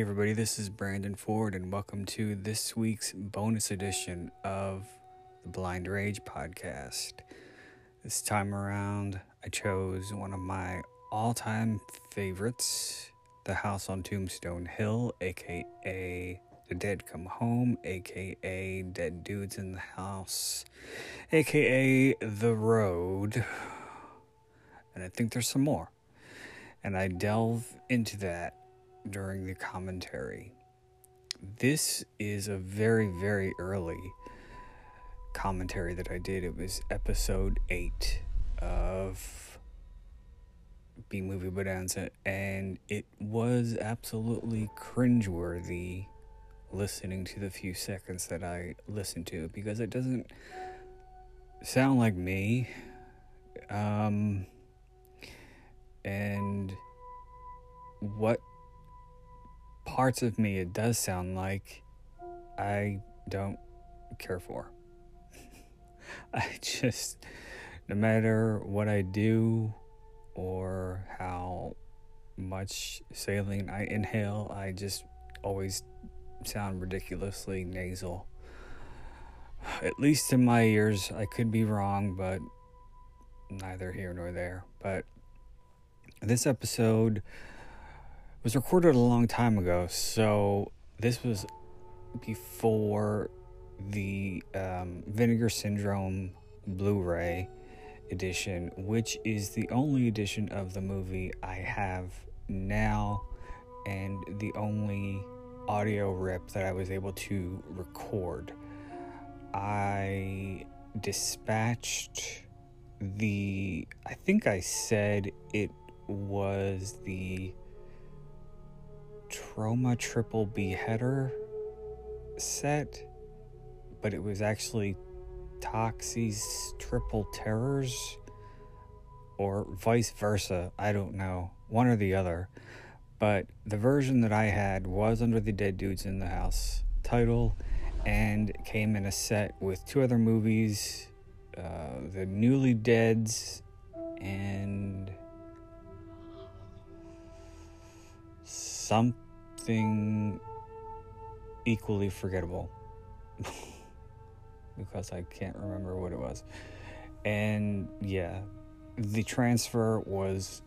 Hey, everybody, this is Brandon Ford, and welcome to this week's bonus edition of the Blind Rage podcast. This time around, I chose one of my all time favorites The House on Tombstone Hill, aka The Dead Come Home, aka Dead Dudes in the House, aka The Road. And I think there's some more. And I delve into that during the commentary. This is a very, very early commentary that I did. It was episode 8 of B Movie Bonanza, and it was absolutely cringeworthy listening to the few seconds that I listened to because it doesn't sound like me. Um, and what parts of me it does sound like I don't care for. I just, no matter what I do or how much saline I inhale, I just always sound ridiculously nasal. At least in my ears, I could be wrong, but neither here nor there. But this episode was recorded a long time ago, so this was before the um, Vinegar Syndrome Blu ray edition, which is the only edition of the movie I have now and the only audio rip that I was able to record. I dispatched the, I think I said it was the Troma Triple Beheader set, but it was actually Toxie's Triple Terrors, or vice versa. I don't know. One or the other. But the version that I had was under the Dead Dudes in the House title and came in a set with two other movies uh, The Newlydeads and something equally forgettable because I can't remember what it was. And yeah, the transfer was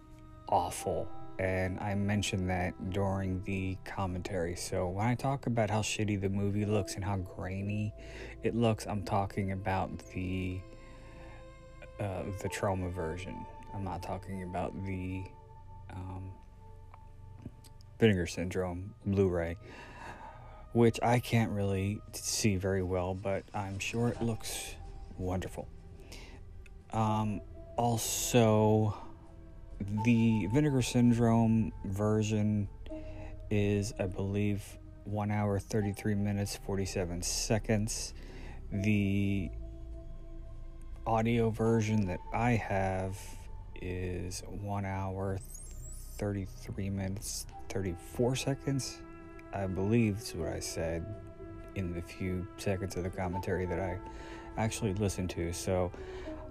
awful. And I mentioned that during the commentary. So when I talk about how shitty the movie looks and how grainy it looks, I'm talking about the uh, the Troma version. I'm not talking about the um, Vinegar Syndrome Blu ray, which I can't really see very well, but I'm sure it looks wonderful. Um, also, the Vinegar Syndrome version is, I believe, 1 hour 33 minutes 47 seconds. The audio version that I have is 1 hour 33 minutes 34 seconds. I believe is what I said in the few seconds of the commentary that I actually listened to. So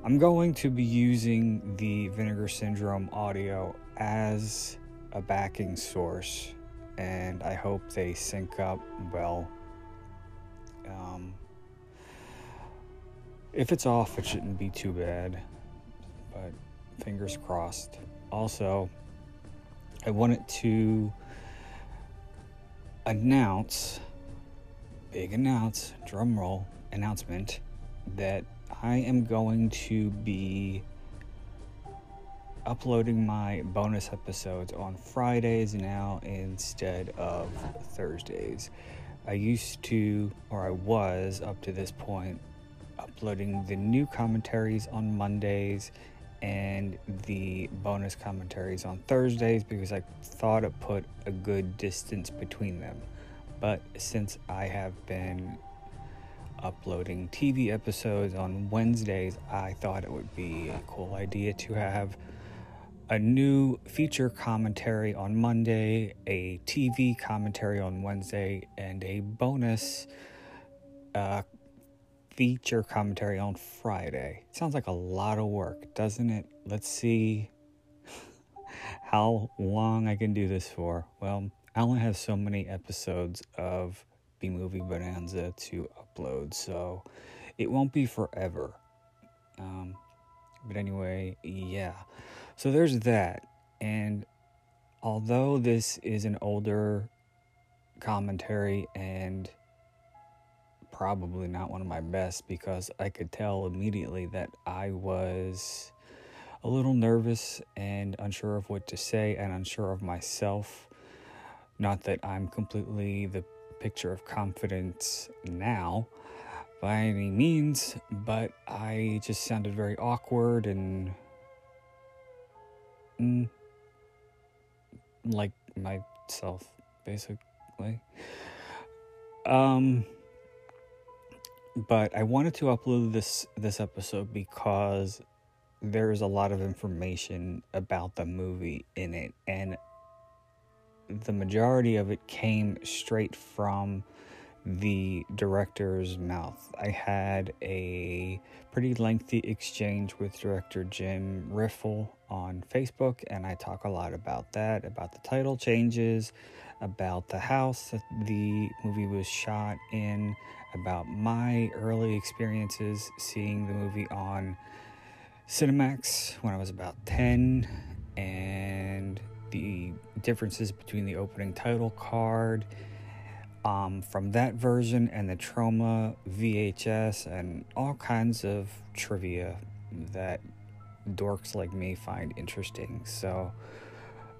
I'm going to be using the Vinegar Syndrome audio as a backing source and I hope they sync up well. Um, if it's off, it shouldn't be too bad, but fingers crossed. Also, I wanted to announce, big announce, drum roll announcement, that I am going to be uploading my bonus episodes on Fridays now instead of Thursdays. I used to, or I was up to this point, uploading the new commentaries on Mondays and the bonus commentaries on Thursdays because I thought it put a good distance between them. But since I have been uploading TV episodes on Wednesdays, I thought it would be a cool idea to have a new feature commentary on Monday, a TV commentary on Wednesday, and a bonus uh, feature commentary on Friday. Sounds like a lot of work, doesn't it? Let's see how long I can do this for. Well, I only have so many episodes of B Movie Bonanza to upload, so it won't be forever. Um, but anyway, yeah. So there's that. And although this is an older commentary and probably not one of my best because I could tell immediately that I was a little nervous and unsure of what to say and unsure of myself. Not that I'm completely the picture of confidence now by any means, but I just sounded very awkward and mm, like myself, basically. Um, but I wanted to upload this this episode because there is a lot of information about the movie in it, and the majority of it came straight from the director's mouth. I had a pretty lengthy exchange with director Jim Riffel on Facebook, and I talk a lot about that, about the title changes, about the house that the movie was shot in, about my early experiences seeing the movie on Cinemax when I was about 10, and the differences between the opening title card um, from that version and the Troma VHS, and all kinds of trivia that dorks like me find interesting. So,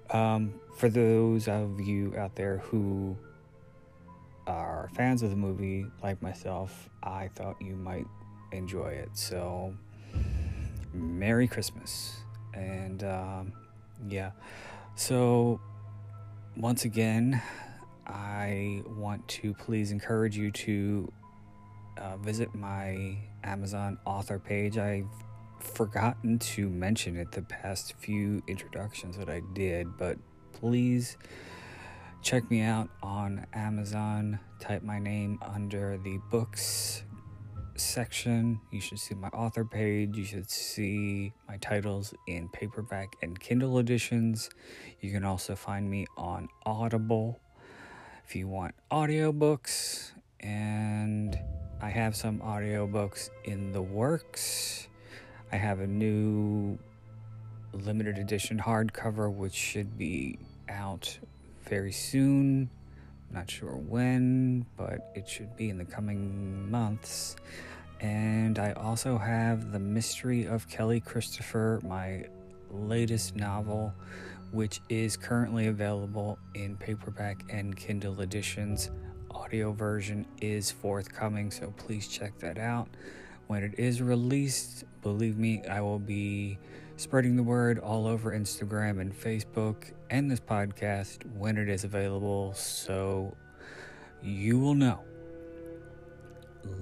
um, for those of you out there who are fans of the movie, like myself, I thought you might enjoy it. So, Merry Christmas. And um, yeah, so once again, I want to please encourage you to uh, visit my Amazon author page. I've forgotten to mention it the past few introductions that I did, but please check me out on Amazon. Type my name under the books section. You should see my author page. You should see my titles in paperback and Kindle editions. You can also find me on Audible if you want audiobooks. And I have some audiobooks in the works. I have a new limited edition hardcover which should be out very soon. Not sure when, but it should be in the coming months. And I also have The Mystery of Kelly Christopher, my latest novel, which is currently available in paperback and Kindle editions. Audio version is forthcoming, so please check that out. When it is released, believe me, I will be spreading the word all over Instagram and Facebook and this podcast when it is available so you will know.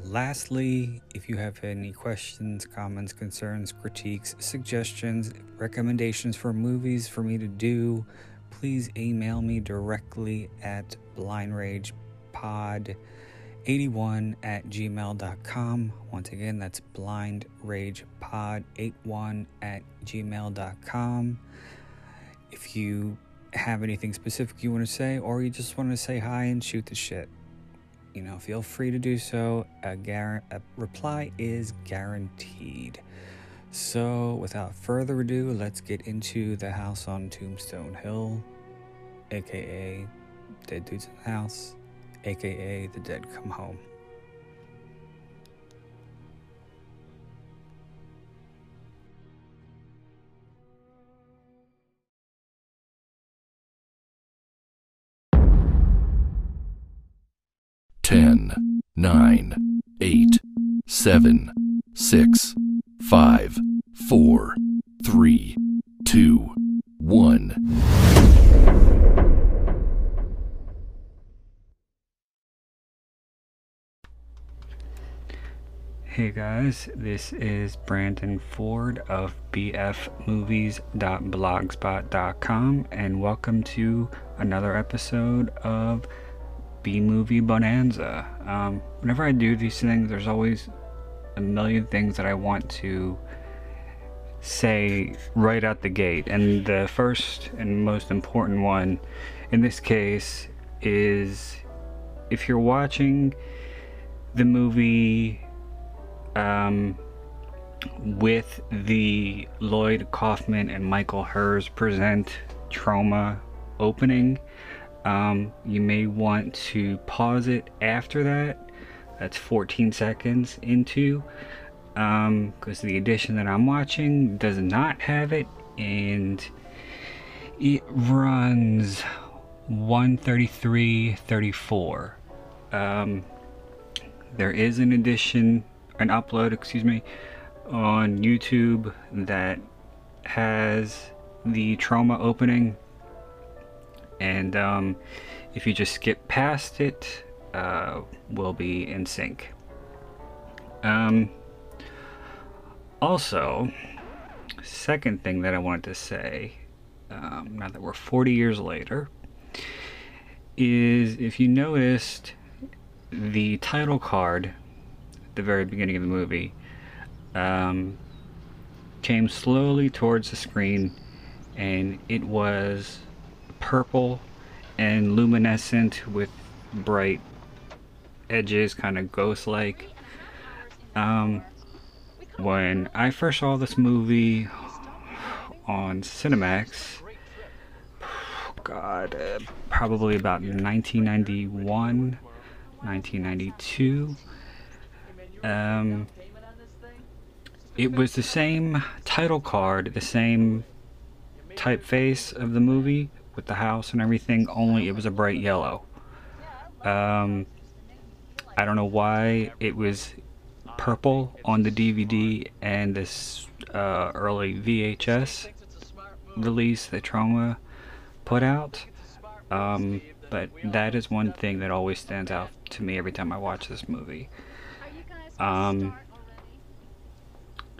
Lastly, if you have any questions, comments, concerns, critiques, suggestions, recommendations for movies for me to do, please email me directly at blindragepod81 at gmail.com. Once again, that's blindragepod81 at gmail.com. If you have anything specific you want to say, or you just want to say hi and shoot the shit, you know, feel free to do so. A, gar- a reply is guaranteed. So, without further ado, let's get into the house on Tombstone Hill, aka Dead Dudes House, aka The Dead Come Home. Ten, nine, eight, seven, six, five, four, three, two, one. Hey guys, this is Brandon Ford of bfmovies.blogspot.com and welcome to another episode of B Movie Bonanza. Um, whenever I do these things, there's always a million things that I want to say right out the gate. And the first and most important one in this case is if you're watching the movie um, with the Lloyd Kaufman and Michael Herz present Troma opening, um, you may want to pause it after that. That's 14 seconds into, because um, the edition that I'm watching does not have it, and it runs 133.34. Um, there is an edition, an upload, excuse me, on YouTube that has the Troma opening and um, if you just skip past it uh, we'll be in sync. Um, also second thing that I wanted to say um, now that we're 40 years later is if you noticed the title card at the very beginning of the movie um, came slowly towards the screen and it was purple and luminescent with bright edges, kind of ghost like. Um, when I first saw this movie on Cinemax, God, uh, probably about 1991, 1992. Um, it was the same title card, the same typeface of the movie, with the house and everything, only it was a bright yellow. Um, I don't know why it was purple on the DVD and this uh, early VHS release that Troma put out. Um, but that is one thing that always stands out to me every time I watch this movie. Um,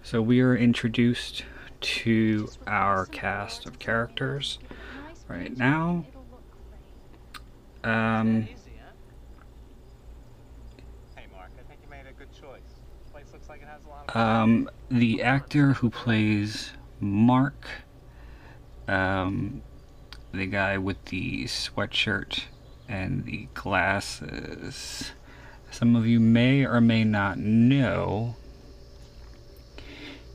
so we are introduced to our cast of characters right now. Um, um, the actor who plays Mark, um, the guy with the sweatshirt and the glasses, some of you may or may not know,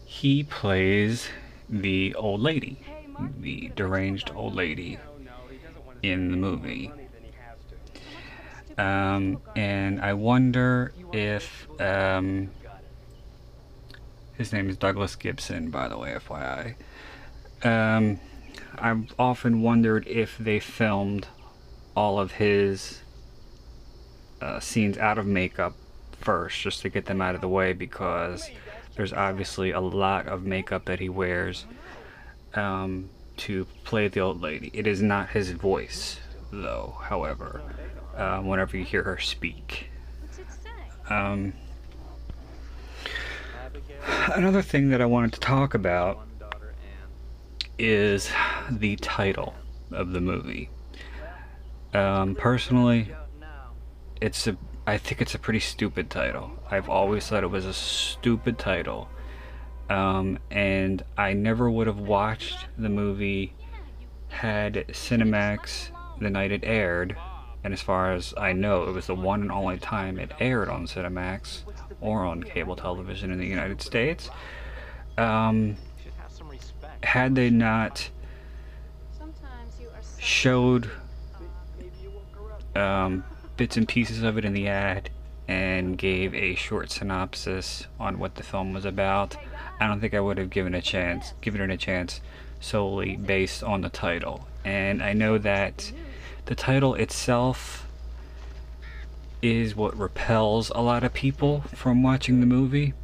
he plays the old lady the deranged old lady in the movie. Um, and I wonder if um, his name is Douglas Gibson, by the way, FYI. Um, I've often wondered if they filmed all of his uh, scenes out of makeup first, just to get them out of the way, because there's obviously a lot of makeup that he wears um, to play the old lady. It is not his voice, though, however, um, whenever you hear her speak. Um, another thing that I wanted to talk about is the title of the movie. Um, personally, it's a I think it's a pretty stupid title. I've always thought it was a stupid title. Um, and I never would have watched the movie had Cinemax the night it aired, and as far as I know, it was the one and only time it aired on Cinemax or on cable television in the United States. Um, had they not showed um, bits and pieces of it in the ad and gave a short synopsis on what the film was about, I don't think I would have given a chance, given it a chance solely based on the title. And I know that the title itself is what repels a lot of people from watching the movie.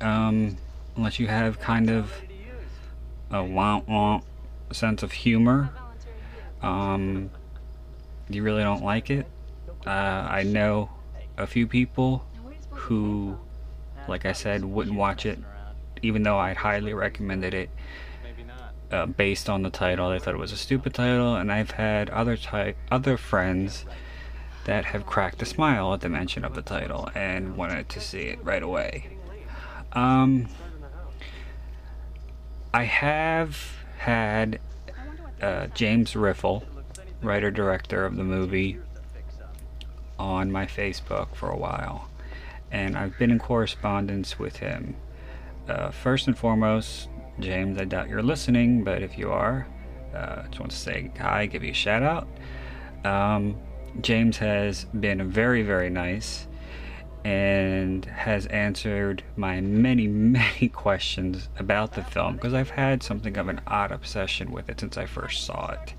Um, unless you have kind of a wah wah sense of humor, um, you really don't like it. Uh, I know a few people who, like I said, wouldn't watch it, even though I'd highly recommended it. Uh, based on the title, they thought it was a stupid title, and I've had other ty- other friends that have cracked a smile at the mention of the title and wanted to see it right away. Um, I have had uh, James Riffel, writer director of the movie, on my Facebook for a while, and I've been in correspondence with him. Uh, first and foremost, James, I doubt you're listening, but if you are, uh, just want to say hi, give you a shout out. Um, James has been very, very nice and has answered my many, many questions about the film because I've had something of an odd obsession with it since I first saw it.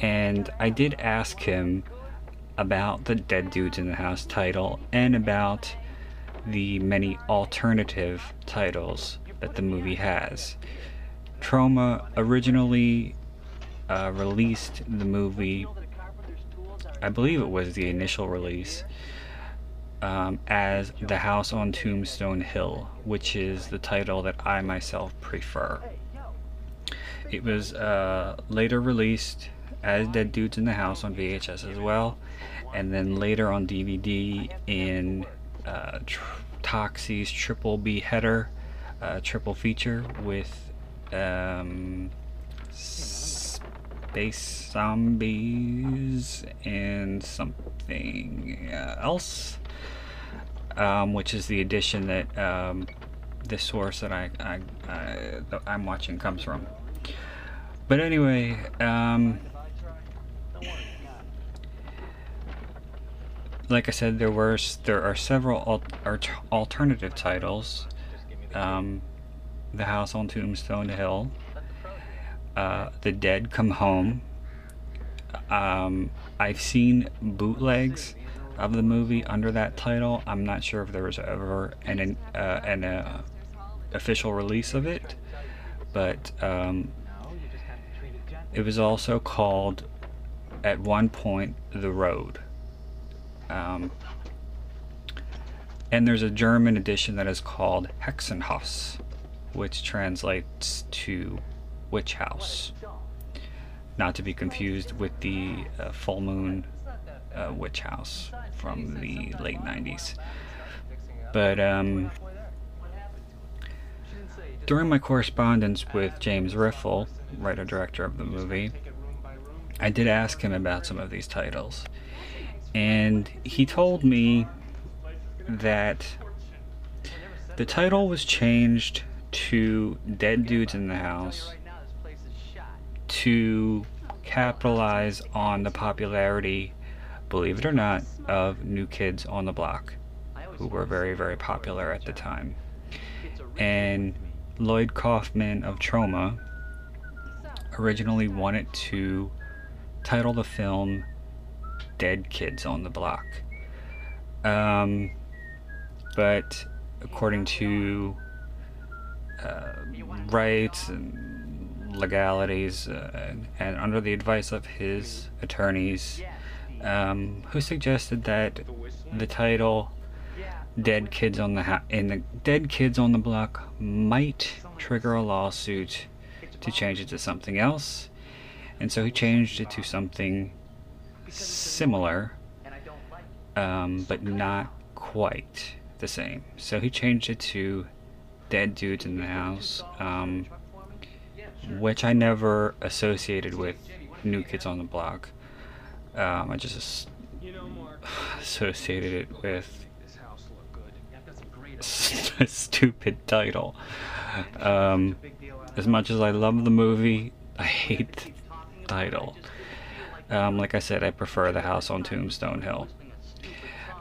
And I did ask him about the Dead Dudes in the House title and about the many alternative titles that the movie has. Troma originally uh, released the movie, I believe it was the initial release, um, as The House on Tombstone Hill, which is the title that I myself prefer. It was uh, later released as Dead Dudes in the House on VHS as well, and then later on DVD in uh, tr- Toxie's Triple Beheader uh, triple feature with um, Space Zombies and something else, um, which is the edition that um, this source that I, I, I that I'm watching comes from. But anyway, um, like I said, there were there are several al- alternative titles um, The House on Tombstone Hill, uh, The Dead Come Home. Um, I've seen bootlegs of the movie under that title. I'm not sure if there was ever an uh, an uh, official release of it, but um, it was also called at one point The Road. Um, and there's a German edition that is called Hexenhaus, which translates to witch house. Not to be confused with the uh, full moon uh, witch house from the late 90s. But um, during my correspondence with James Riffel, writer director of the movie, I did ask him about some of these titles. And he told me that the title was changed to Dead Dudes in the House to capitalize on the popularity, believe it or not, of New Kids on the Block, who were very, very popular at the time. And Lloyd Kaufman of Troma originally wanted to title the film Dead Kids on the Block. Um, but according to uh, rights and legalities, uh, and under the advice of his attorneys, um, who suggested that the title "Dead Kids on the ha- in the Dead Kids on the Block" might trigger a lawsuit to change it to something else, and so he changed it to something similar, um, but not quite the same. So he changed it to Dead Dudes in the House. Um, which I never associated with New Kids on the Block. Um, I just associated it with a stupid title. Um, as much as I love the movie, I hate the title. Um, like I said, I prefer The House on Tombstone Hill.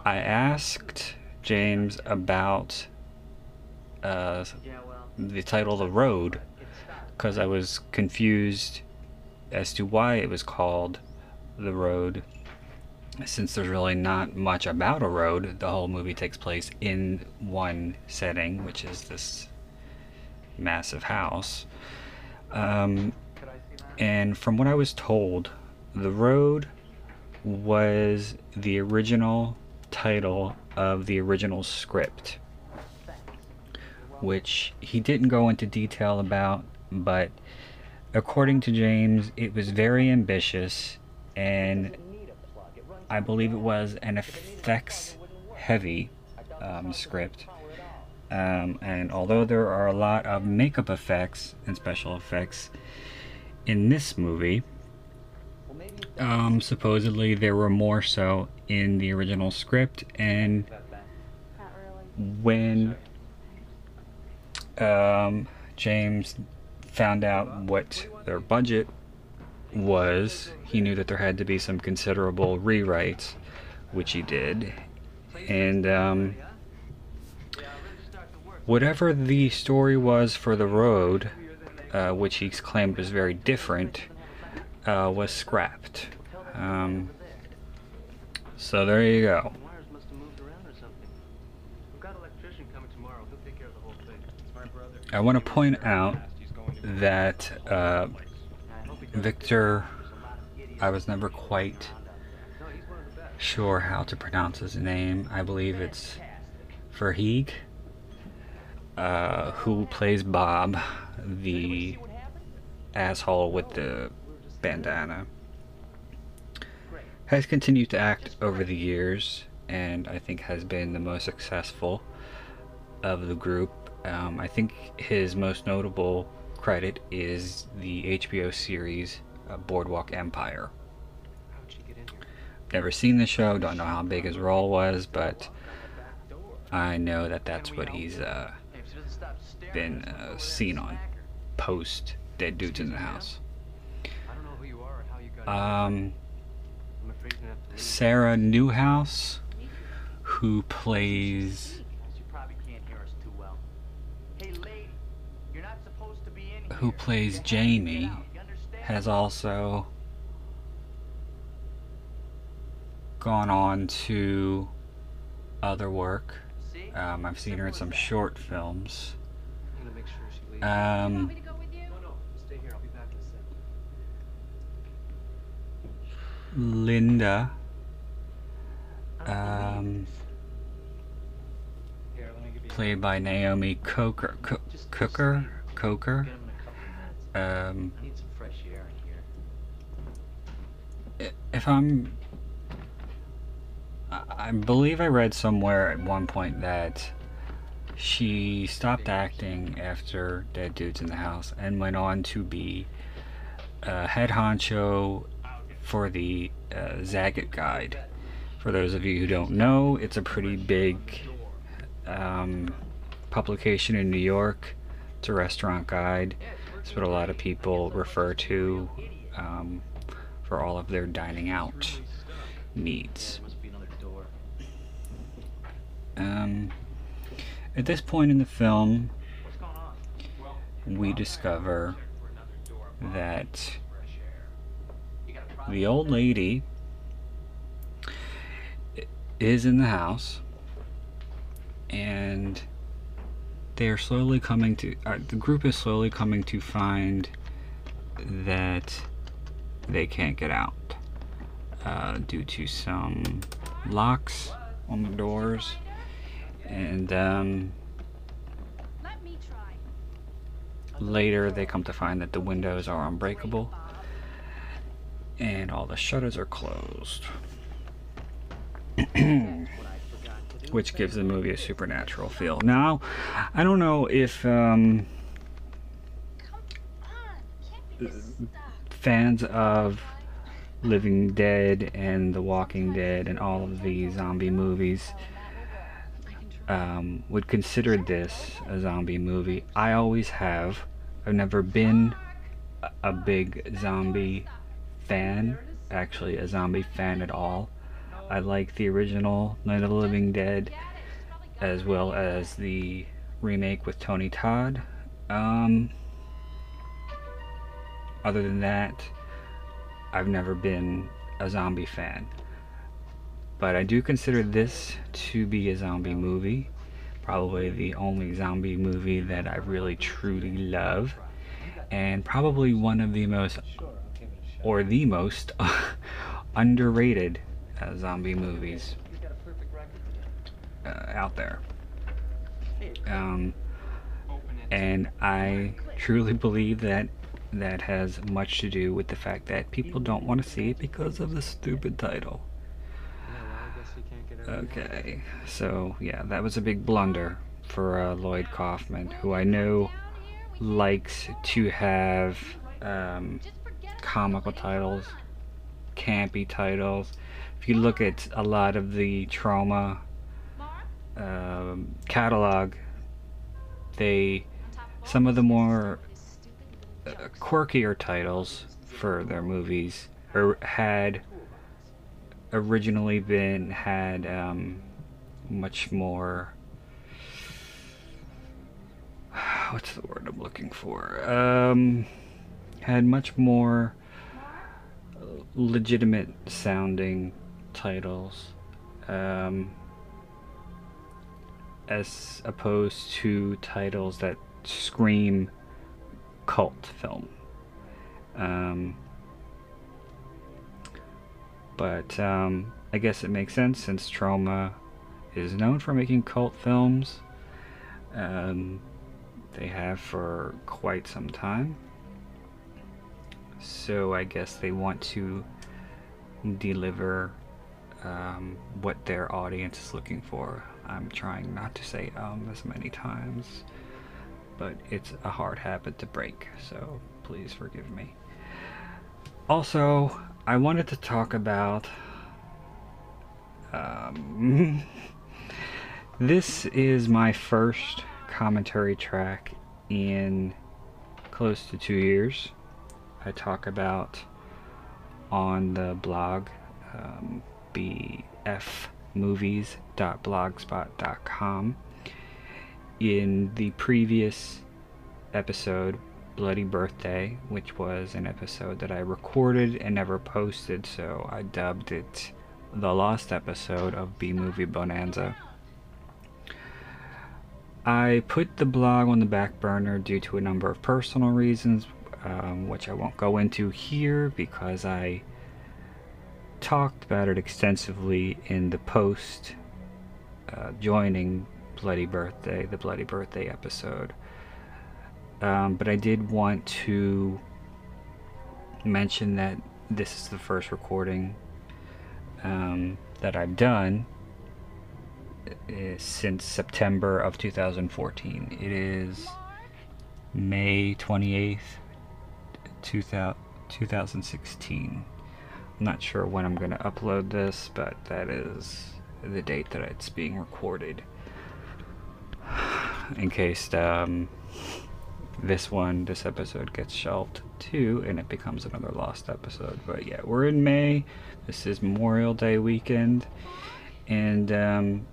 I asked James about uh, the title The Road because I was confused as to why it was called The Road since there's really not much about a road, the whole movie takes place in one setting, which is this massive house. Um, and from what I was told, the road was the original title of the original script, which he didn't go into detail about, but according to James, it was very ambitious and I believe it was an effects heavy um, script. Um, and although there are a lot of makeup effects and special effects in this movie, um, supposedly there were more so in the original script. And when um, James found out what their budget was he knew that there had to be some considerable rewrites, which he did. And um, whatever the story was for the road, uh, which he claimed was very different, uh, was scrapped. Um, so there you go. I want to point out that uh, Victor, I was never quite sure how to pronounce his name. I believe it's Verhaeghe, uh, who plays Bob, the asshole with the bandana. Has continued to act over the years and I think has been the most successful of the group. Um, I think his most notable credit is the HBO series uh, Boardwalk Empire. Never seen the show, don't know how big his role was, but I know that that's what he's uh, been uh, seen on post Dead Dudes in the House. Um, Sarah Newhouse, who plays who plays Jamie, has also gone on to other work. Um, I've seen her in some short films. Um, Linda. Um, played by Naomi Coker. Co- Cooker? Coker? Um, if I'm. I believe I read somewhere at one point that she stopped acting after Dead Dudes in the House and went on to be a head honcho for the uh, Zagat Guide. For those of you who don't know, it's a pretty big um, publication in New York. It's a restaurant guide. It's what a lot of people refer to um, for all of their dining out needs. Um, at this point in the film, we discover that the old lady is in the house and they are slowly coming to uh, the group is slowly coming to find that they can't get out uh, due to some locks on the doors. And um, later they come to find that the windows are unbreakable and all the shutters are closed which gives the movie a supernatural feel. Now, I don't know if um, fans of Living Dead and The Walking Dead and all of the zombie movies um, would consider this a zombie movie. I always have. I've never been a big zombie fan, actually, a zombie fan at all. I like the original Night of the Living Dead as well as the remake with Tony Todd. Um, other than that, I've never been a zombie fan. But I do consider this to be a zombie movie. Probably the only zombie movie that I really truly love. And probably one of the most, or the most, underrated uh, zombie movies uh, out there. Um, and I truly believe that that has much to do with the fact that people don't want to see it because of the stupid title. Okay, so yeah, that was a big blunder for uh, Lloyd Kaufman, who I know likes to have um, comical titles, campy titles. If you look at a lot of the Troma um, catalog, they some of the more uh, quirkier titles for their movies or had originally been had um, much more what's the word I'm looking for um, had much more legitimate sounding titles um, as opposed to titles that scream cult film. Um, but um, I guess it makes sense since Troma is known for making cult films. Um, they have for quite some time. So I guess they want to deliver um, what their audience is looking for. I'm trying not to say um as many times, but it's a hard habit to break, so please forgive me. Also, I wanted to talk about. Um, this is my first commentary track in close to two years. I talk about on the blog um, bfmovies.blogspot.com. In the previous episode, Bloody Birthday, which was an episode that I recorded and never posted, so I dubbed it the lost episode of B Movie Bonanza. I put the blog on the back burner due to a number of personal reasons, um, which I won't go into here because I talked about it extensively in the post uh, joining Bloody Birthday, the Bloody Birthday episode. Um, but I did want to mention that this is the first recording um, that I've done uh, since September of 2014. It is May 28th, 2016. I'm not sure when I'm going to upload this, but that is the date that it's being recorded. In case um, this one, this episode gets shelved too, and it becomes another lost episode. But yeah, we're in May. This is Memorial Day weekend, and um,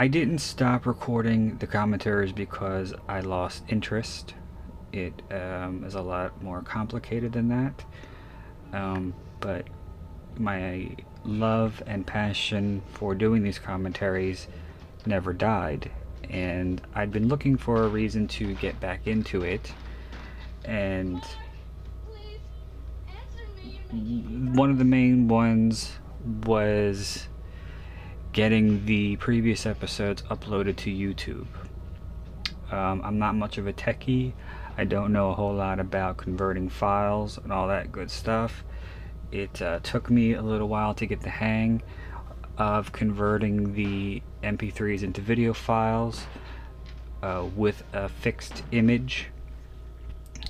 I didn't stop recording the commentaries because I lost interest it um, is a lot more complicated than that. Um, but my love and passion for doing these commentaries never died. And I'd been looking for a reason to get back into it. And one of the main ones was getting the previous episodes uploaded to YouTube. Um, I'm not much of a techie. I don't know a whole lot about converting files and all that good stuff. It uh, took me a little while to get the hang of converting the MP3s into video files. uh, with a fixed image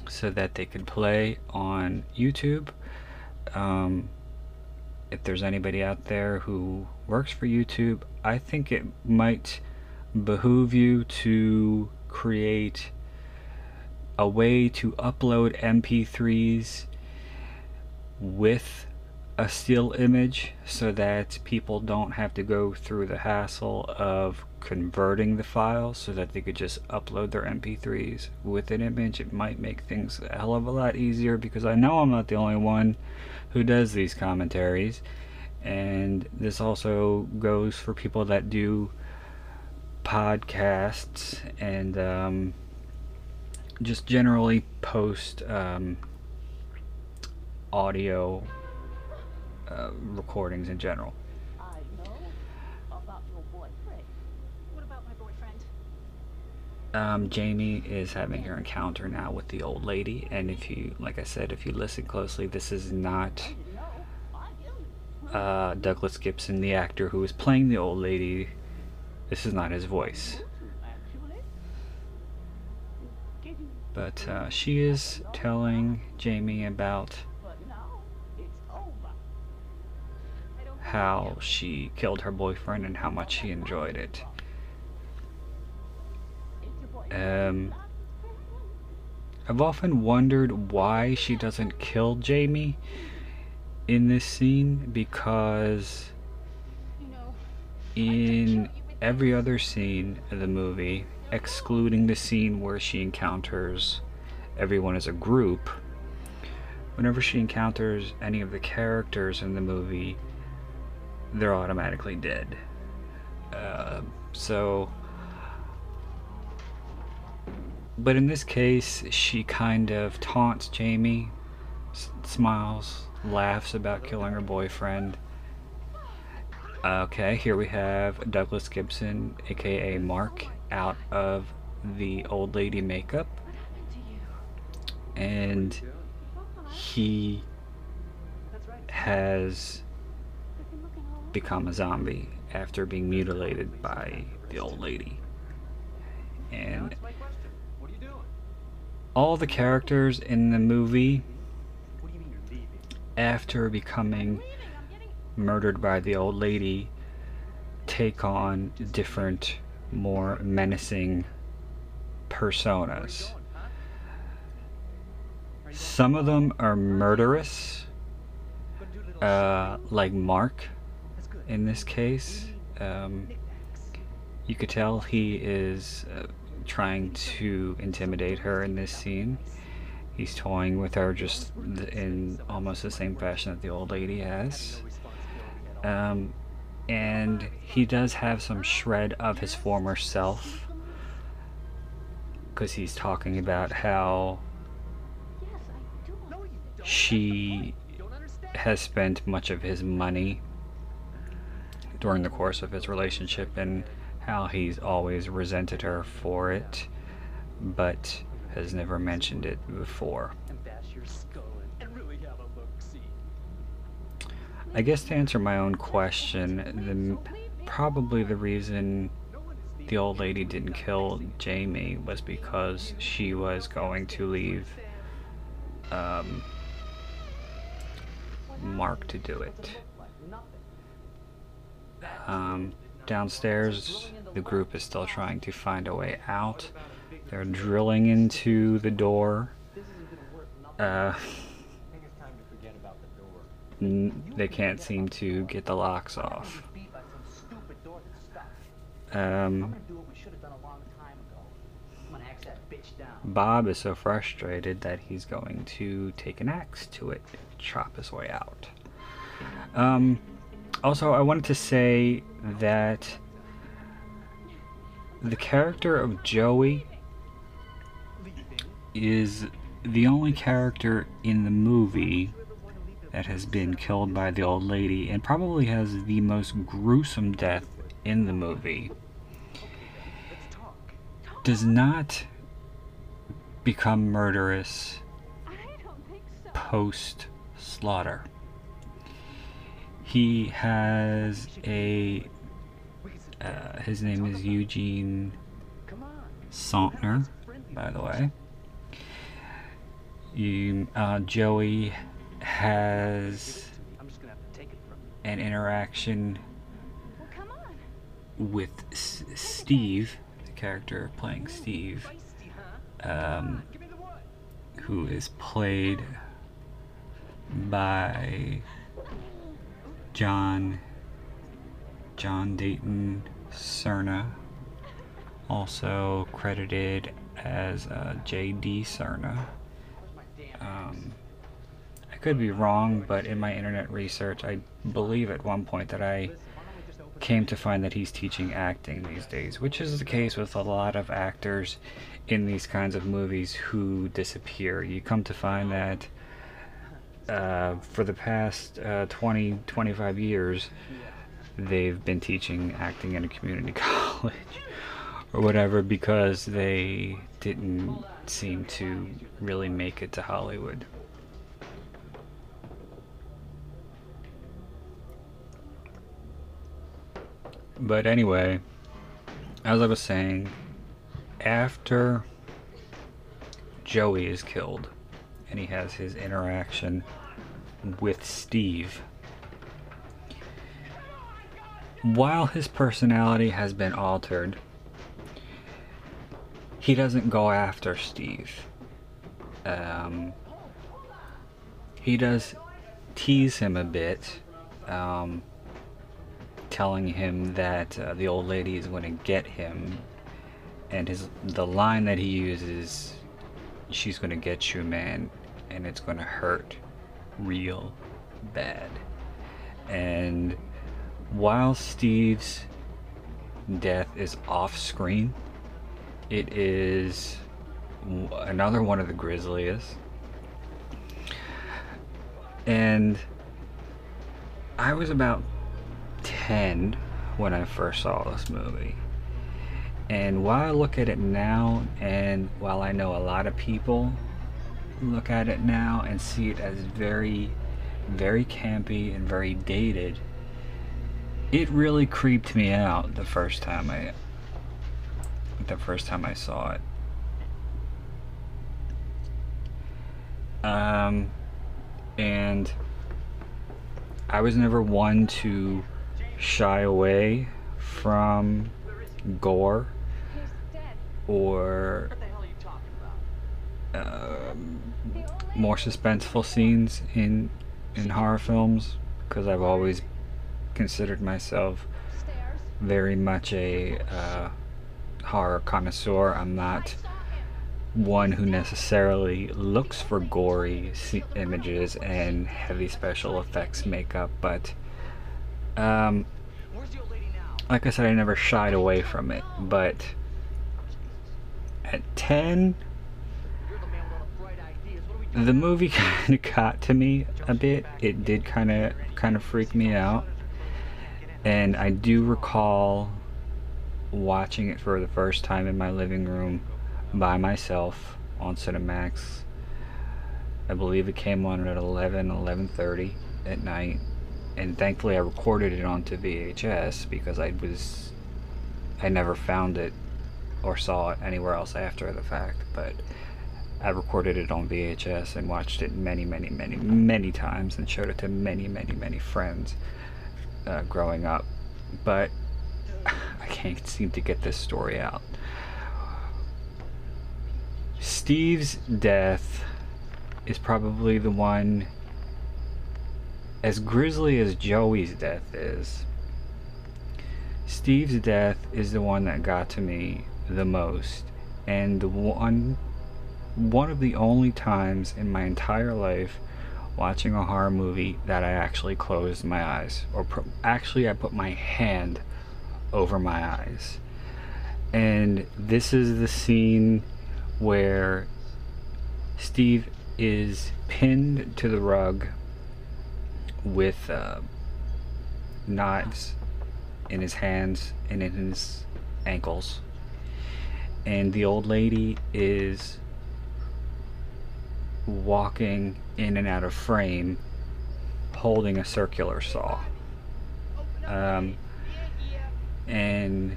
so that they could play on YouTube. Um, if there's anybody out there who works for YouTube, I think it might behoove you to create a way to upload MP3s with a still image so that people don't have to go through the hassle of converting the file so that they could just upload their MP3s with an image. It might make things a hell of a lot easier because I know I'm not the only one who does these commentaries. And this also goes for people that do podcasts and um, just generally post um, audio uh, recordings in general. I know about your boyfriend. What about my boyfriend? Um, Jamie is having her encounter now with the old lady, and if you, like I said, if you listen closely, this is not No, I am. Uh, Douglas Gibson, the actor who is playing the old lady. This is not his voice, but uh, she is telling Jamie about how she killed her boyfriend and how much she enjoyed it. Um, I've often wondered why she doesn't kill Jamie in this scene because in every other scene of the movie, excluding the scene where she encounters everyone as a group, whenever she encounters any of the characters in the movie, they're automatically dead. Uh, so. But in this case, she kind of taunts Jamie, s- smiles, laughs about killing her boyfriend. Okay, here we have Douglas Gibson, aka Mark, out of the old lady makeup. And he has become a zombie after being mutilated by the old lady. And my question. What are you doing? all the characters in the movie, What do you mean you're leaving? After becoming murdered by the old lady, take on different, more menacing personas. Some of them are murderous, uh, like Mark in this case. Um, you could tell he is uh, trying to intimidate her in this scene. He's toying with her just in almost the same fashion that the old lady has. Um, and he does have some shred of his former self because he's talking about how she has spent much of his money during the course of his relationship and how he's always resented her for it, but has never mentioned it before. And bash your skull in and really have a look-see. I guess to answer my own question, the probably the reason the old lady didn't kill Jamie was because she was going to leave um, Mark to do it. Um, downstairs, the group is still trying to find a way out. They're drilling into the door. Uh, they can't seem to get the locks off. Um. Bob is so frustrated that he's going to take an axe to it, and chop his way out. Um, also, I wanted to say that the character of Joey is the only character in the movie that has been killed by the old lady and probably has the most gruesome death in the movie. Does not become murderous post slaughter. He has a. Uh, his name is Eugene. Saltner, by the way. You, uh, Joey has an interaction with S- Steve, the character playing Steve, um, who is played by John John Dayton Cerna, also credited as uh, J.D. Cerna. Um, I could be wrong, but in my internet research, I believe at one point that I came to find that he's teaching acting these days, which is the case with a lot of actors in these kinds of movies who disappear. You come to find that uh, for the past uh, 20, 25 years, they've been teaching acting in a community college or whatever because they didn't seem to really make it to Hollywood. But anyway, as I was saying, after Joey is killed and he has his interaction with Steve, while his personality has been altered, he doesn't go after Steve. Um, he does tease him a bit, um, telling him that uh, the old lady is going to get him, and his the line that he uses, "She's going to get you, man, and it's going to hurt real bad." And while Steve's death is off screen, it is another one of the grisliest. And I was about 10 when I first saw this movie. And while I look at it now, and while I know a lot of people look at it now and see it as very, very campy and very dated, it really creeped me out the first time I the first time I saw it. Um and I was never one to shy away from gore or um, more suspenseful scenes in in horror films because I've always considered myself very much a uh, horror connoisseur. I'm not one who necessarily looks for gory images and heavy special effects makeup, but um, like I said, I never shied away from it. But at 10, the man with all the bright ideas. What are we doing? the movie kind of got to me a bit. It did kind of kind of freak me out, and I do recall watching it for the first time in my living room by myself on Cinemax. I believe it came on at 11, 11:30 at night, and thankfully I recorded it onto VHS because I was I never found it or saw it anywhere else after the fact, but I recorded it on VHS and watched it many, many, many, many times and showed it to many, many, many friends uh, growing up. But I can't seem to get this story out. Steve's death is probably the one as grisly as Joey's death is. Steve's death is the one that got to me the most and the one one of the only times in my entire life watching a horror movie that I actually closed my eyes or actually I put my hand over my eyes. And this is the scene where Steve is pinned to the rug with uh, knives in his hands and in his ankles. And the old lady is walking in and out of frame holding a circular saw. Um, and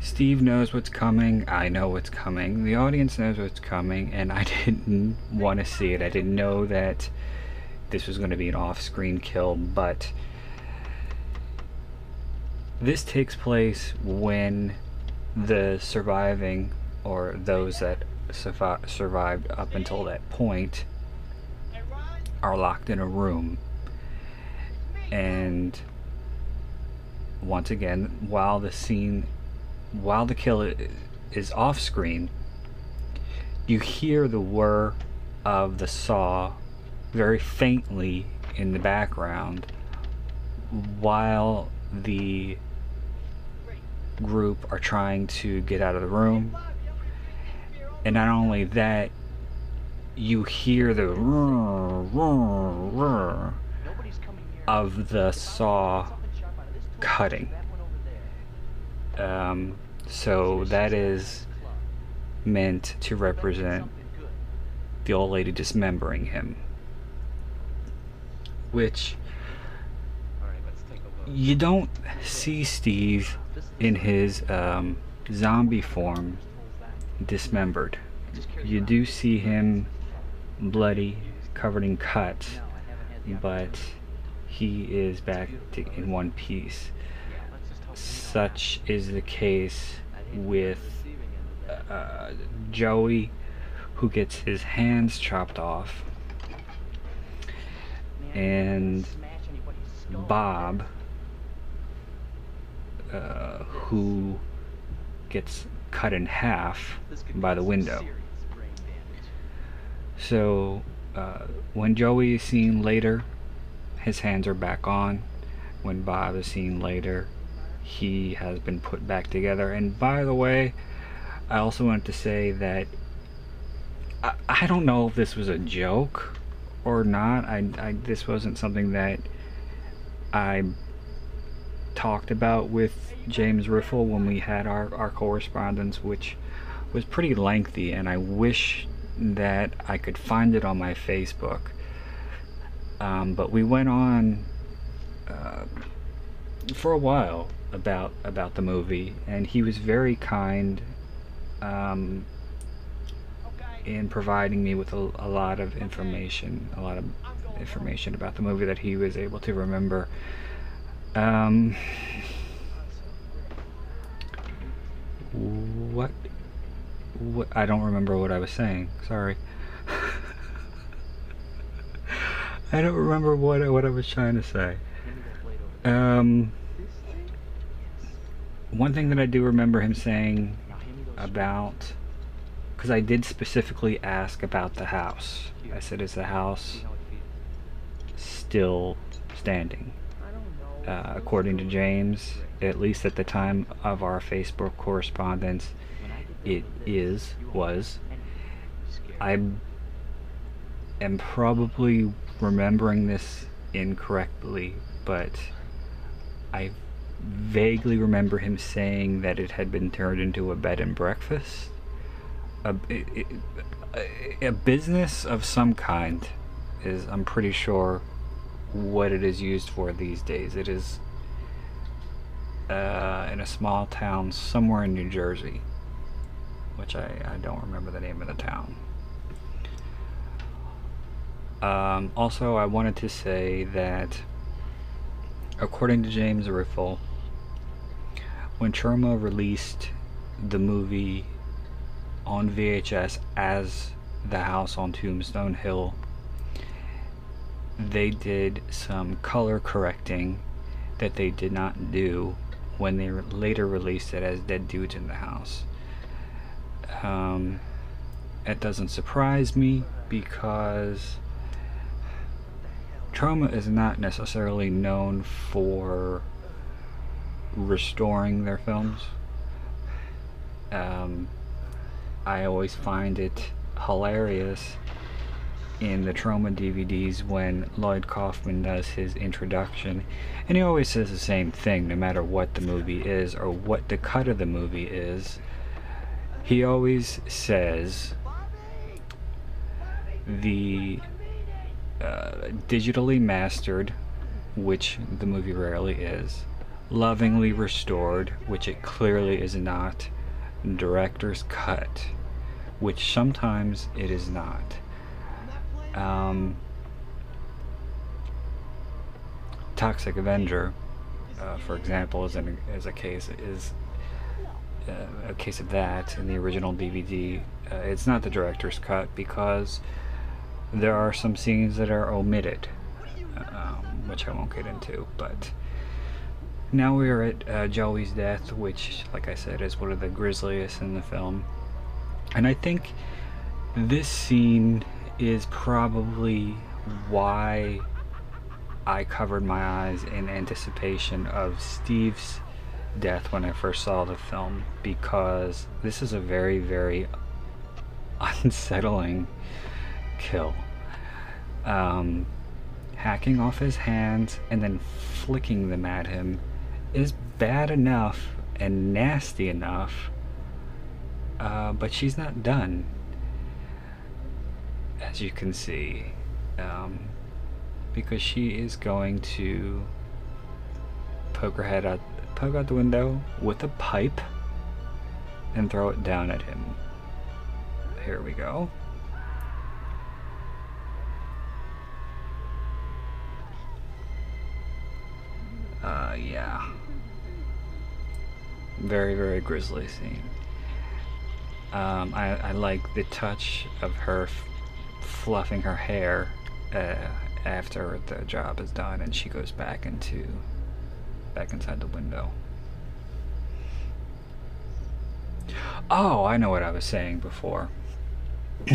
Steve knows what's coming. I know what's coming. The audience knows what's coming, and I didn't want to see it. I didn't know that this was going to be an off screen kill, but this takes place when the surviving, or those that survived up until that point, are locked in a room. And once again, while the scene, while the kill is off screen, you hear the whir of the saw very faintly in the background while the group are trying to get out of the room. And not only that, you hear the roar, roar, roar Nobody's coming here. of the saw Something sharp out of this door. Cutting. Um, so that is meant to represent the old lady dismembering him. Which you don't see Steve in his um, zombie form dismembered. You do see him bloody, covered in cuts, but he is back in one piece. Such is the case with uh, Joey, who gets his hands chopped off, and Bob, uh, who gets cut in half by the window. So, uh, when Joey is seen later, his hands are back on. When Bob is seen later, he has been put back together. And by the way, I also wanted to say that I, I don't know if this was a joke or not. I, I this wasn't something that I talked about with James Riffel when we had our, our correspondence, which was pretty lengthy, and I wish that I could find it on my Facebook. Um, but we went on uh, for a while about about the movie, and he was very kind um, in providing me with a, a lot of information, a lot of information about the movie that he was able to remember. Um, what? What? I don't remember what I was saying. Sorry. I don't remember what I- what I was trying to say. Um, one thing that I do remember him saying about, because I did specifically ask about the house. I said, "Is the house still standing?" Uh, according to James, at least at the time of our Facebook correspondence, it is was. I am probably remembering this incorrectly, but I vaguely remember him saying that it had been turned into a bed and breakfast, a, it- a business of some kind. Is I'm pretty sure what it is used for these days. It is uh, in a small town somewhere in New Jersey, which I, I don't remember the name of the town. Um, also, I wanted to say that, according to James Riffel, when Troma released the movie on VHS as The House on Tombstone Hill, they did some color correcting that they did not do when they later released it as Dead Dudes in the House. Um, it doesn't surprise me because Troma is not necessarily known for restoring their films. Um, I always find it hilarious in the Troma DVDs when Lloyd Kaufman does his introduction, and he always says the same thing no matter what the movie is or what the cut of the movie is. He always says the uh, digitally mastered, which the movie rarely is, lovingly restored, which it clearly is not, director's cut, which sometimes it is not. Um, Toxic Avenger, uh, for example, is, an, is a case is uh, a case of that in the original DVD. Uh, it's not the director's cut because there are some scenes that are omitted, um, which I won't get into. But now we are at uh, Joey's death, which, like I said, is one of the grisliest in the film. And I think this scene is probably why I covered my eyes in anticipation of Steve's death when I first saw the film because this is a very, very unsettling kill. Um, hacking off his hands and then flicking them at him is bad enough and nasty enough, uh, but she's not done. As you can see, um, because she is going to poke her head out, poke out the window with a pipe and throw it down at him. Here we go. Very, very grisly scene. Um, I, I like the touch of her fluffing her hair uh, after the job is done and she goes back into back inside the window. Oh, I know what I was saying before.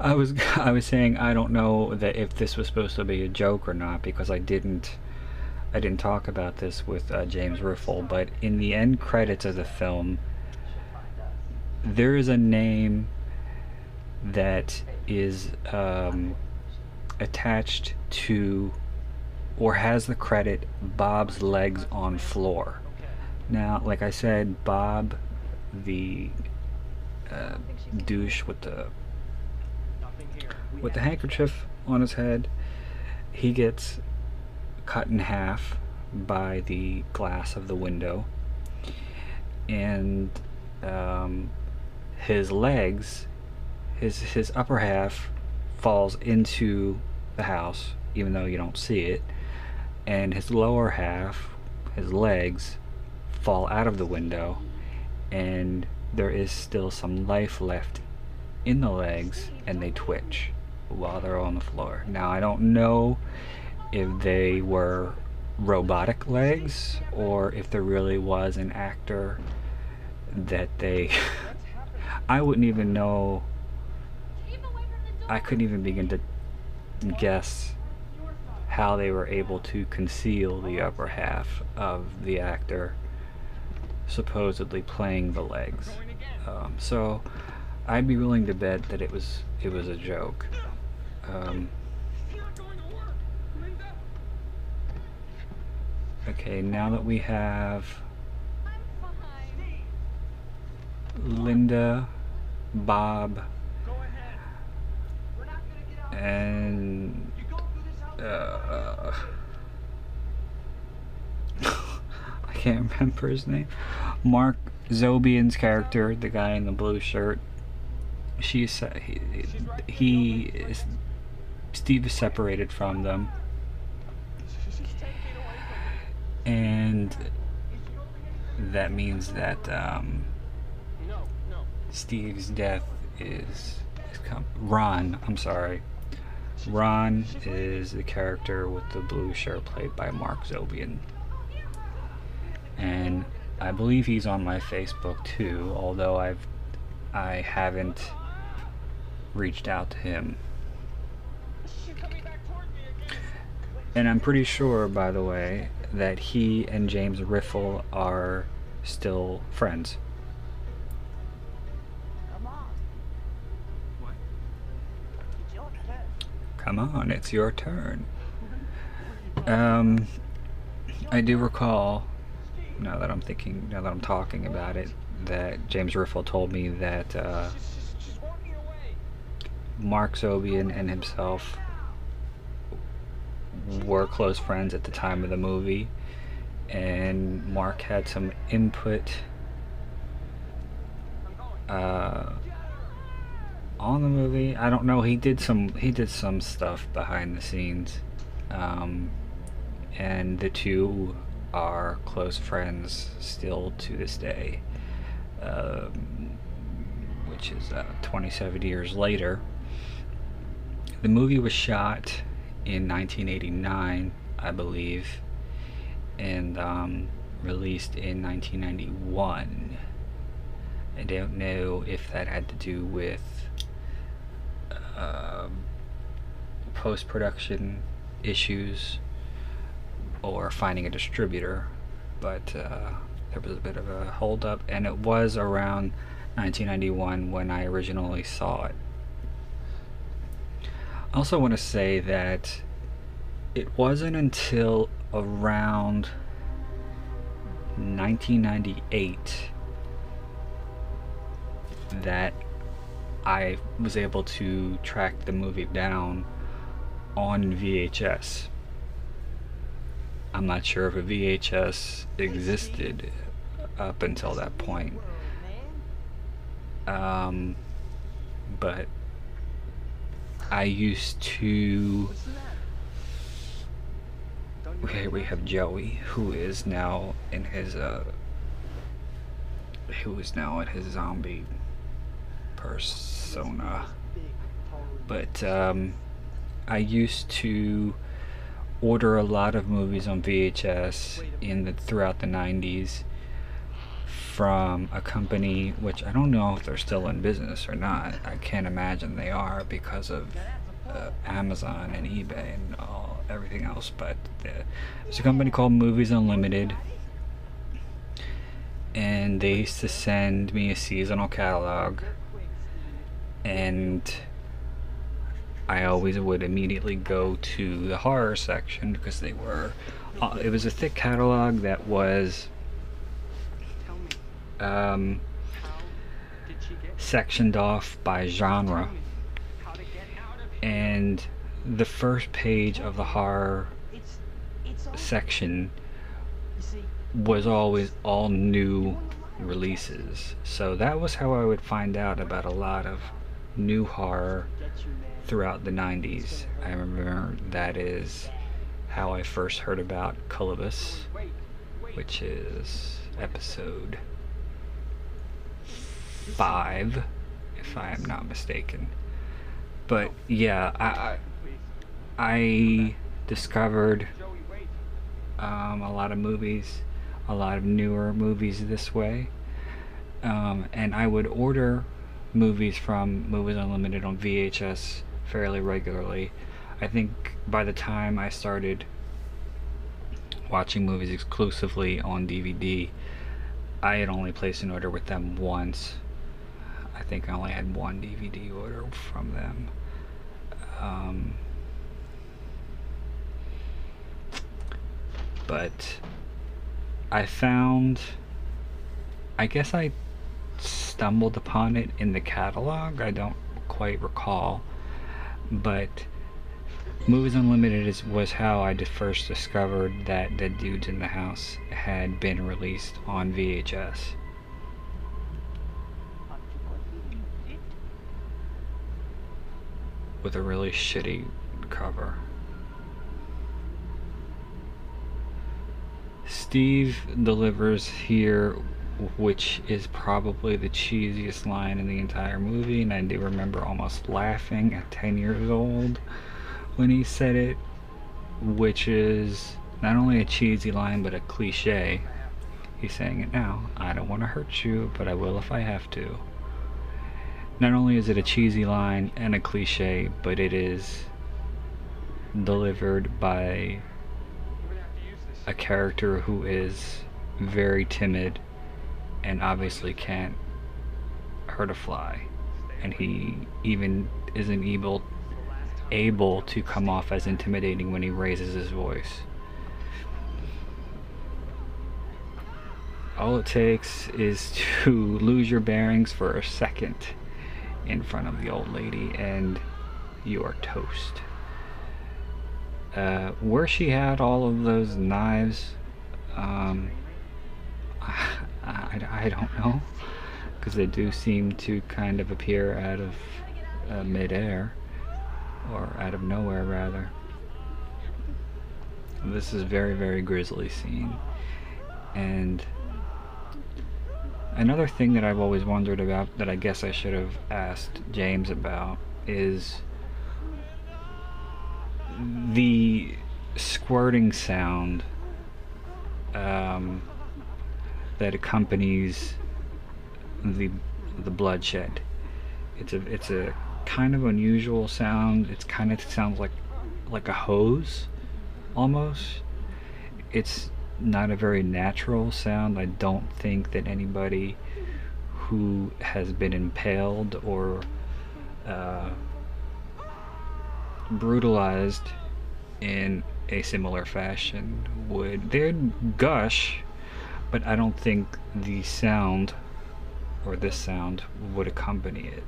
I was I was saying I don't know that if this was supposed to be a joke or not because I didn't I didn't talk about this with uh, James Riffel, but in the end credits of the film, there is a name that is um, attached to or has the credit Bob's legs on floor. Now, like I said, Bob, the uh, douche with the with the handkerchief on his head, he gets cut in half by the glass of the window, and um, his legs, his his upper half, falls into the house, even though you don't see it, and his lower half, his legs, fall out of the window, and there is still some life left in the legs, and they twitch while they're on the floor. Now I don't know if they were robotic legs or if there really was an actor that they I wouldn't even know I couldn't even begin to guess how they were able to conceal the upper half of the actor supposedly playing the legs. Um, so I'd be willing to bet that it was it was a joke. Um, okay, now that we have Linda, Bob, and uh, I can't remember his name. Mark Zobian's character, the guy in the blue shirt. She's he, he is Steve is separated from them, and that means that um, Steve's death is, is Ron. I'm sorry. Ron is the character with the blue shirt played by Mark Zobian. And I believe he's on my Facebook too, although I've I haven't reached out to him. And I'm pretty sure, by the way, that he and James Riffel are still friends. Come on, it's your turn. Um, I do recall, now that I'm thinking, now that I'm talking about it, that James Riffel told me that uh, Mark Zobian and himself were close friends at the time of the movie, and Mark had some input uh, on the movie. I don't know. He did some he did some stuff behind the scenes, um, and the two are close friends still to this day, um, which is uh, 27 years later. The movie was shot in 1989, I believe, and um, released in 1991. I don't know if that had to do with um post production issues or finding a distributor, but uh, there was a bit of a holdup, and it was around 1991 when I originally saw it. I also want to say that it wasn't until around 1998 that I was able to track the movie down on VHS. I'm not sure if a VHS existed up until that point. Um, but I used to. Okay, we have Joey, who is now in his uh, who is now in his zombie persona. But um, I used to order a lot of movies on VHS in the throughout the 90s from a company which I don't know if they're still in business or not. I can't imagine they are because of uh, Amazon and eBay and all everything else. But the, there's a company called Movies Unlimited, and they used to send me a seasonal catalog, and I always would immediately go to the horror section because they were. Uh, it was a thick catalog that was um, sectioned off by genre. And the first page of the horror section was always all new releases. So that was how I would find out about a lot of new horror throughout the 90s. I remember that is how I first heard about Colobus, which is episode 5, if I am not mistaken. But yeah, I, I discovered um, a lot of movies, a lot of newer movies this way. Um, and I would order movies from Movies Unlimited on VHS fairly regularly. I think by the time I started watching movies exclusively on DVD, I had only placed an order with them once. I think I only had one DVD order from them. Um, but I found, I guess I stumbled upon it in the catalog. I don't quite recall, but Movies Unlimited is, was how I first discovered that Dead Dudes in the House had been released on VHS. With a really shitty cover. Steve delivers here, which is probably the cheesiest line in the entire movie, and I do remember almost laughing at 10 years old when he said it, which is not only a cheesy line but a cliche. He's saying it now. I don't want to hurt you, but I will if I have to. Not only is it a cheesy line and a cliche, but it is delivered by a character who is very timid and obviously can't hurt a fly. And he even isn't able able to come off as intimidating when he raises his voice. All it takes is to lose your bearings for a second in front of the old lady and you are toast. Uh, where she had all of those knives Um, I, I, I don't know. Because they do seem to kind of appear out of uh, midair. Or out of nowhere, rather. This is very, very grisly scene. And another thing that I've always wondered about that I guess I should have asked James about is the squirting sound um, that accompanies the the bloodshed. It's a it's a kind of unusual sound. It's kind of sounds like like a hose almost. It's not a very natural sound. I don't think that anybody who has been impaled or uh, brutalized in a similar fashion would they'd gush but i don't think the sound or this sound would accompany it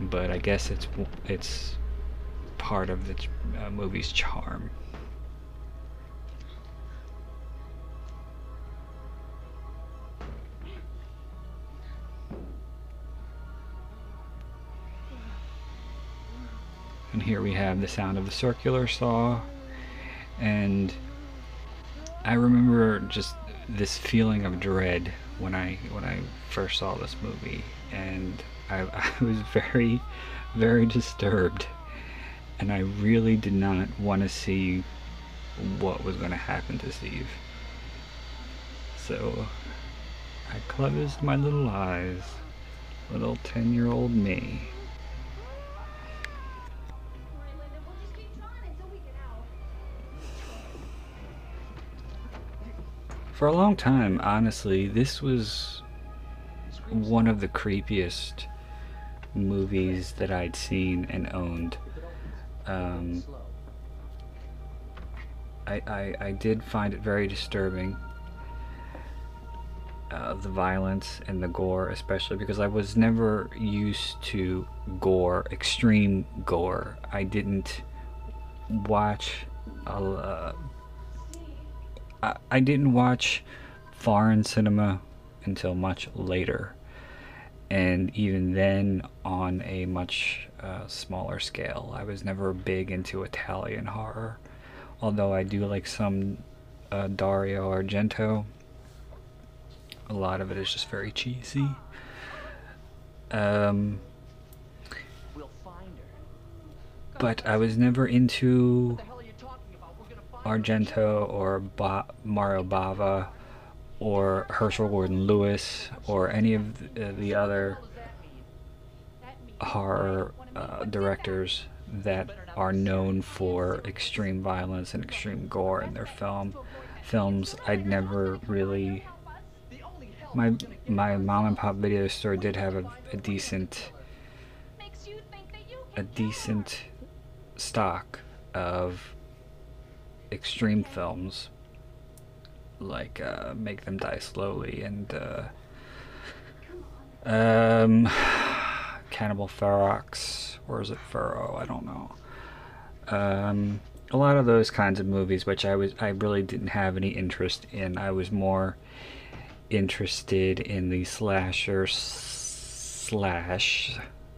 but i guess it's it's part of the uh, movie's charm here we have the sound of the circular saw. And I remember just this feeling of dread when I when I first saw this movie and I, I was very very disturbed and I really did not want to see what was going to happen to Steve. So I closed my little eyes, little 10 year old me. For a long time, honestly, this was one of the creepiest movies that I'd seen and owned. Um, I, I, I did find it very disturbing. Uh, the violence and the gore, especially because I was never used to gore, extreme gore. I didn't watch a uh, I, I didn't watch foreign cinema until much later. And even then, on a much uh, smaller scale. I was never big into Italian horror, although I do like some uh, Dario Argento. A lot of it is just very cheesy. Um, but I was never into Argento or ba- Mario Bava or Herschell Gordon Lewis or any of the, uh, the other horror uh, directors that are known for extreme violence and extreme gore in their film films. I'd never really my my mom and pop video store did have a, a decent a decent stock of extreme films like uh, Make Them Die Slowly and uh, um, Cannibal Ferox, or is it Furrow? I don't know. Um, a lot of those kinds of movies, which I was I really didn't have any interest in. I was more interested in the slasher slash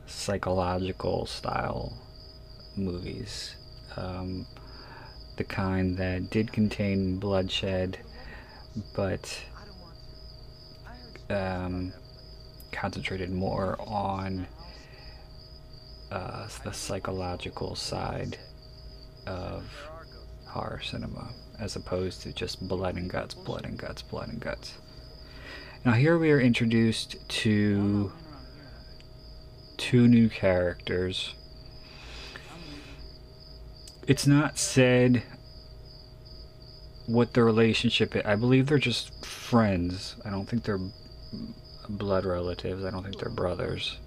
psychological style movies. Um, the kind that did contain bloodshed, but um, concentrated more on uh, the psychological side of horror cinema as opposed to just blood and guts, blood and guts, blood and guts. Now, here we are introduced to two new characters it's not said what the relationship is. I believe they're just friends. I don't think they're blood relatives. I don't think they're brothers.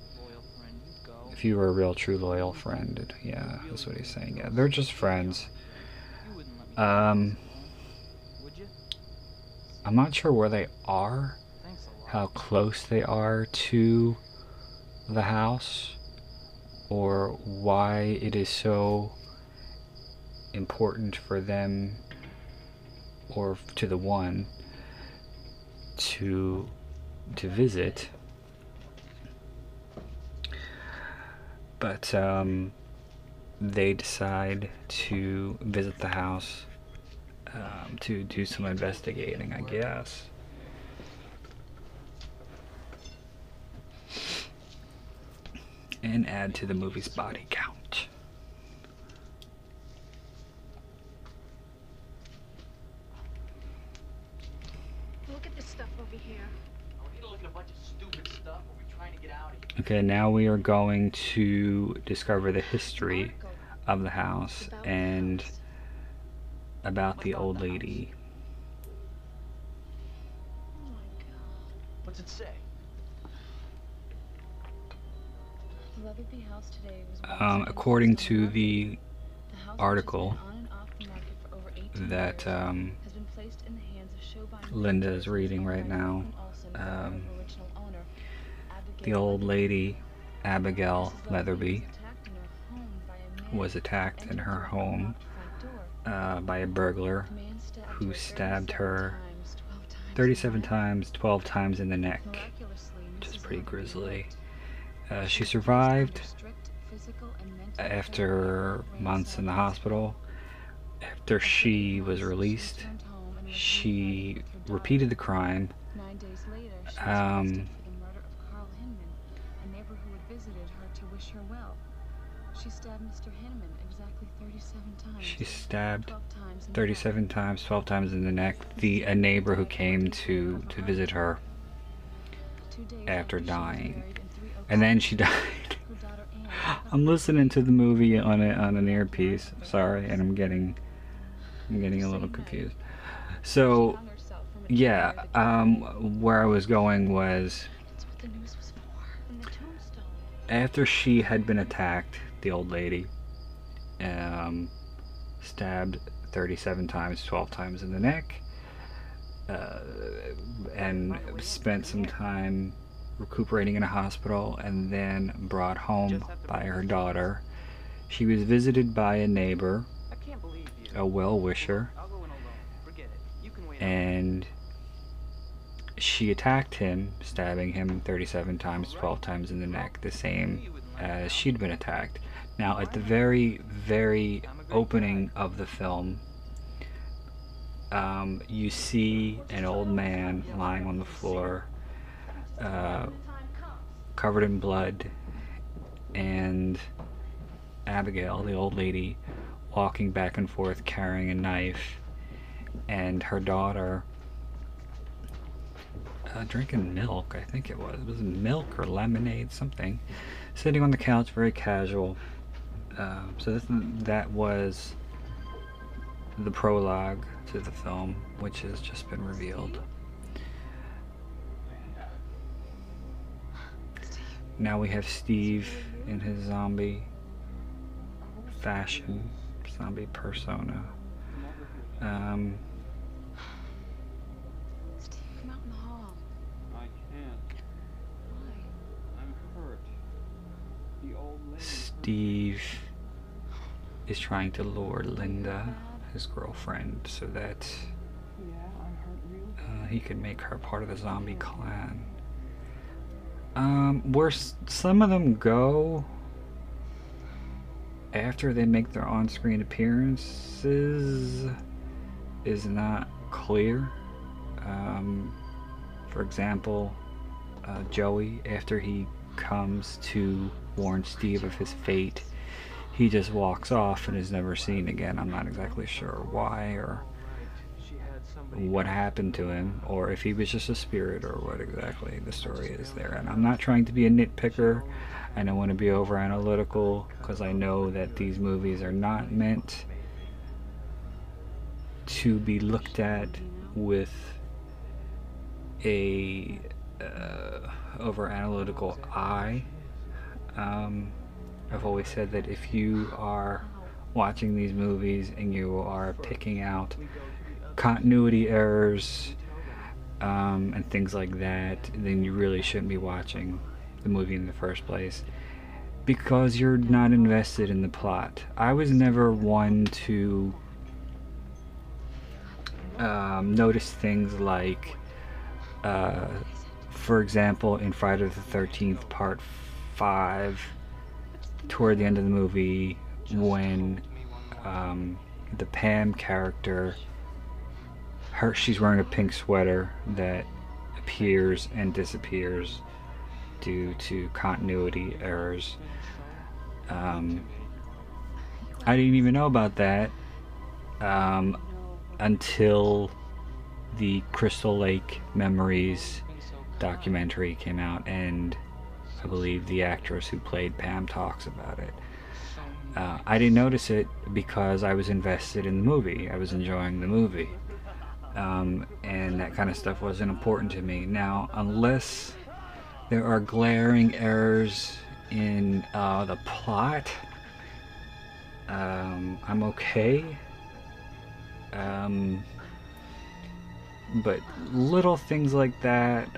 If you were a real, true, loyal friend, yeah, that's what he's saying. Yeah, they're just friends. Um, I'm not sure where they are, how close they are to the house, or why it is so important for them or to the one to to visit. But um, they decide to visit the house um, to do some investigating, I guess. And add to the movie's body count. Look at this stuff over here. Oh, we need to look at a bunch of stupid stuff. Are we trying to get out of here? Okay, now we are going to discover the history of the house about and about the old lady. Oh my god. What's it say? Leatherby house today was Um, according to the The house, article on and off the market for over that um, has been placed in the hands of Linda is reading right now, Nathan Olson, the um, original owner, the old lady, Abigail Leatherby, was attacked in her home uh, by a burglar who stabbed her times, 12 times in the 37 times, 12 times in the neck, which is pretty grisly. Uh, She survived after months in the hospital. After she was released, she repeated the crime. Um, 37 times. She stabbed 12 times in the neck. 37 times, 12 times in the neck. The a neighbor who came to to visit her, after dying. buried in Three Oaks and then she died. Her daughter Anne I'm listening to the movie on a, on an earpiece. Sorry, and I'm getting I'm getting a little confused. So hung herself from a yeah, tree near the um, where I was going was That's what the news was for. And the tombstone. after she had been attacked, the old lady, um, stabbed 37 times, 12 times in the neck, uh, and spent some time recuperating in a hospital and then brought home by her daughter. She was visited by a neighbor, I can't believe you. a well wisher, I'll go in alone. Forget it. You can wait. and she attacked him, stabbing him 37 times, 12 times in the neck, the same as she'd been attacked. Now, at the very, very opening of the film, um, you see an old man lying on the floor, uh, covered in blood, and Abigail, the old lady, walking back and forth carrying a knife, and her daughter uh, drinking milk, I think it was. It was milk or lemonade, something? Sitting on the couch, very casual. Uh, so this, that was the prologue to the film, which has just been revealed. Now we have Steve in his zombie fashion, zombie persona. Um, Steve, come out in the hall. I can't. Why? I'm hurt. The old lady. Steve is trying to lure Linda, his girlfriend, so that Yeah, I'm hurt real uh, he can make her part of the zombie clan. Um, where s- some of them go after they make their on-screen appearances is not clear. Um, for example, uh, Joey, after he comes to warn Steve of his fate, he just walks off and is never seen again. I'm not exactly sure why or what happened to him or if he was just a spirit or what exactly the story is there. And I'm not trying to be a nitpicker. I don't want to be over analytical because I know that these movies are not meant to be looked at with a uh, over analytical eye. Um, I've always said that if you are watching these movies and you are picking out continuity errors um, and things like that, then you really shouldn't be watching the movie in the first place because you're not invested in the plot. I was never one to um, notice things like, uh, for example, in Friday the 13th, Part 5, toward the end of the movie, when um, the Pam character, her, she's wearing a pink sweater that appears and disappears due to continuity errors. Um, I didn't even know about that um, until the Crystal Lake Memories documentary came out, and I believe the actress who played Pam talks about it. Uh, I didn't notice it because I was invested in the movie. I was enjoying the movie. Um, and that kind of stuff wasn't important to me. Now, unless there are glaring errors in uh, the plot, um, I'm okay. Um, but little things like that,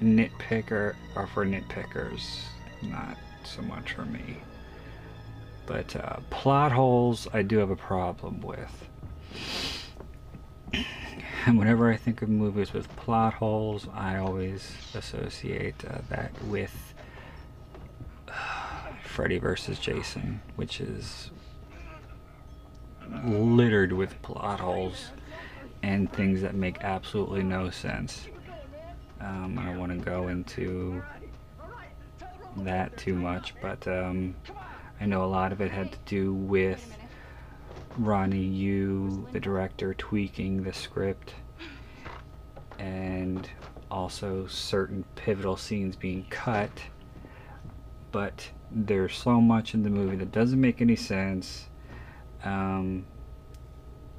nitpicker, are for nitpickers, not so much for me. But uh, plot holes, I do have a problem with. And whenever I think of movies with plot holes, I always associate uh, that with uh, Freddy vs. Jason, which is littered with plot holes and things that make absolutely no sense. Um, I don't want to go into that too much, but um, I know a lot of it had to do with Ronnie Yu, the director, tweaking the script and also certain pivotal scenes being cut. But there's so much in the movie that doesn't make any sense. Um,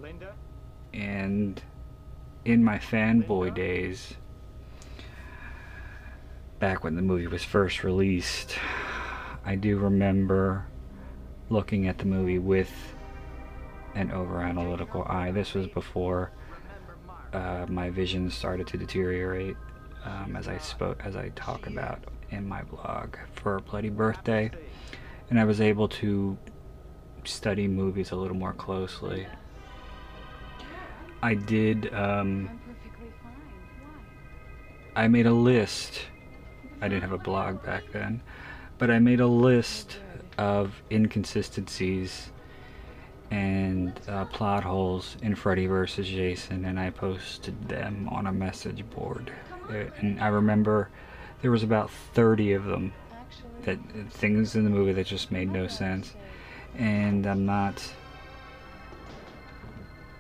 Linda? and in my fanboy days, back when the movie was first released, I do remember looking at the movie with an over analytical eye. This was before uh, my vision started to deteriorate, um, as I spoke, as I talk about in my blog for Bloody Birthday, and I was able to study movies a little more closely. I did. Um? I made a list. I didn't have a blog back then, but I made a list of inconsistencies and uh, plot holes in Freddy vs. Jason, and I posted them on a message board. Uh, And I remember there was about 30 of them, that things in the movie that just made no sense, and I'm not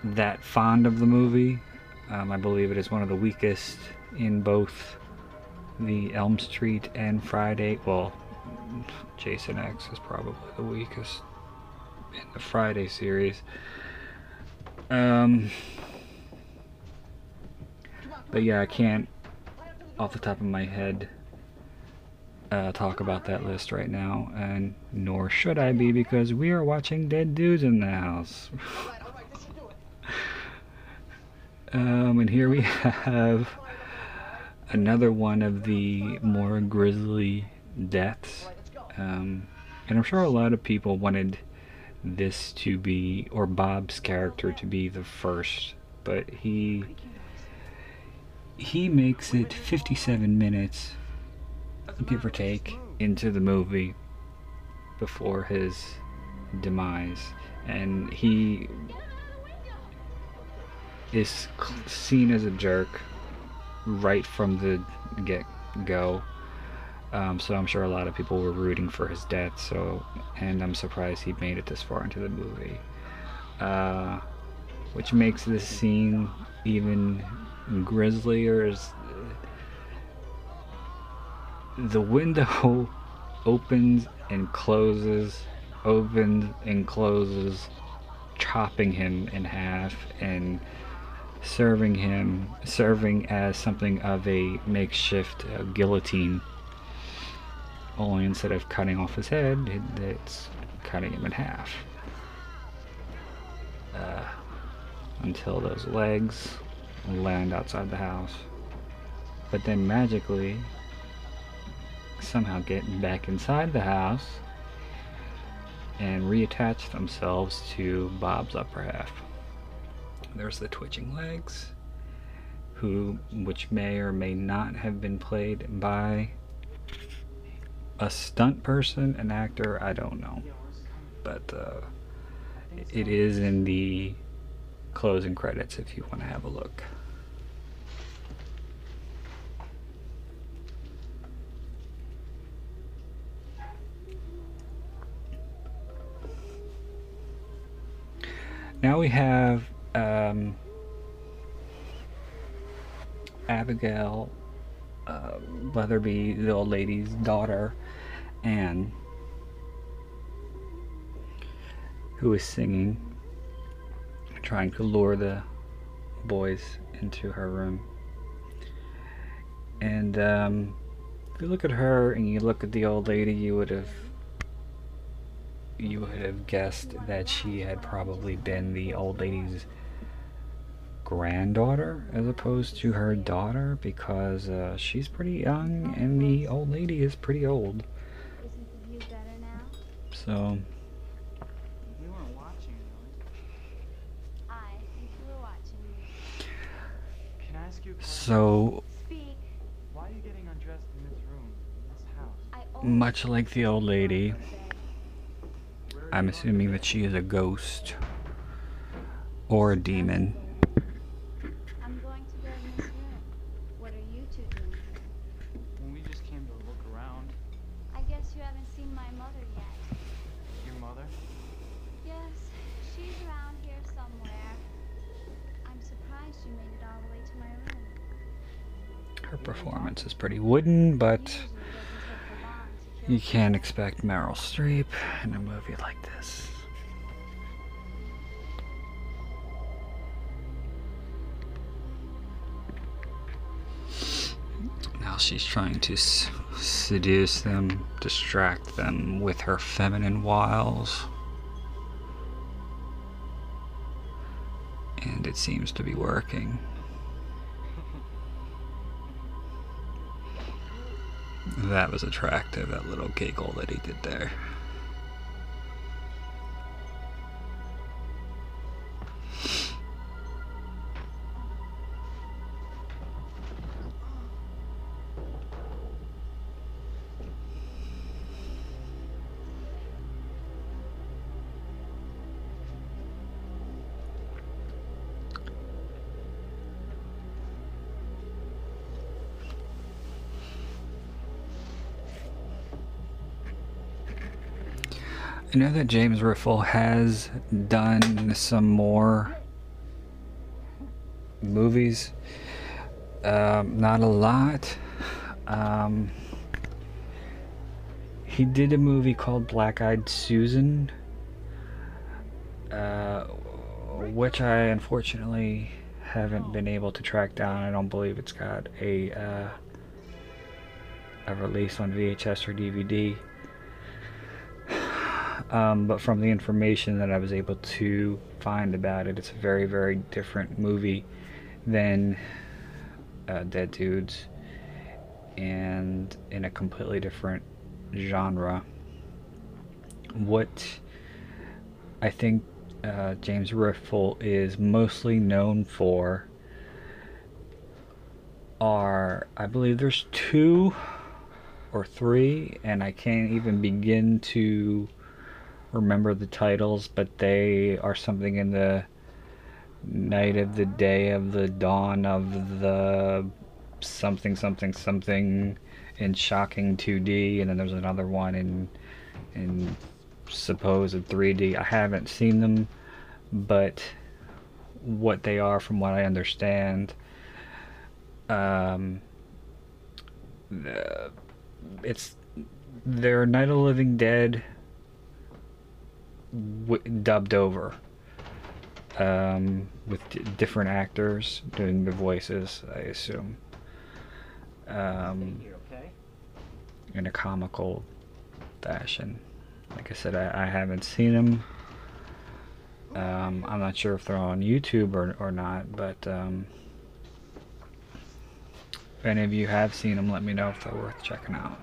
that fond of the movie. Um, I believe it is one of the weakest in both the Elm Street and Friday. Well, Jason X is probably the weakest in the Friday series. Um, but yeah, I can't, off the top of my head, uh, talk about that list right now, and nor should I be because we are watching Dead Dudes in the House. um, and here we have another one of the more grisly deaths. Um, and I'm sure a lot of people wanted this to be, or Bob's character to be the first, but he he makes it 57 minutes, give or take, into the movie before his demise, and he is seen as a jerk right from the get go. Um, so I'm sure a lot of people were rooting for his death. So, and I'm surprised he made it this far into the movie, uh, which makes this scene even grislier. Is the window opens and closes, opens and closes, chopping him in half and serving him, serving as something of a makeshift uh, guillotine. Only instead of cutting off his head, it, it's cutting him in half. Uh, until those legs land outside the house. But then magically, somehow get back inside the house and reattach themselves to Bob's upper half. There's the twitching legs, who which may or may not have been played by a stunt person, an actor, I don't know. But uh, it is in the closing credits if you want to have a look. Now we have um, Abigail uh, Weatherby, the old lady's daughter, Anne, who is singing, trying to lure the boys into her room. And um, if you look at her and you look at the old lady, you would have you would have guessed that she had probably been the old lady's granddaughter as opposed to her daughter because uh, she's pretty young and the old lady is pretty old. So so much like the old lady, I'm assuming that she is a ghost or a demon. Is pretty wooden, but you can't expect Meryl Streep in a movie like this. Now she's trying to seduce them, distract them with her feminine wiles. And it seems to be working. That was attractive, that little giggle that he did there. I know that James Riffel has done some more movies. Um, not a lot. Um, he did a movie called Black Eyed Susan, uh, which I unfortunately haven't been able to track down. I don't believe it's got a uh, a release on VHS or DVD. Um, but from the information that I was able to find about it, it's a very, very different movie than uh, Dead Dudes and in a completely different genre. What I think uh, James Riffel is mostly known for are, I believe there's two or three, and I can't even begin to remember the titles, but they are something in the night of the day of the dawn of the something something something in shocking 2D, and then there's another one in in supposed 3D. I haven't seen them, but what they are, from what I understand, um, the, it's they're Night of the Living Dead dubbed over um, with different actors doing the voices, I assume, um, in a comical fashion. Like I said, I, I haven't seen them. Um, I'm not sure if they're on YouTube or, or not, but um, if any of you have seen them, let me know if they're worth checking out.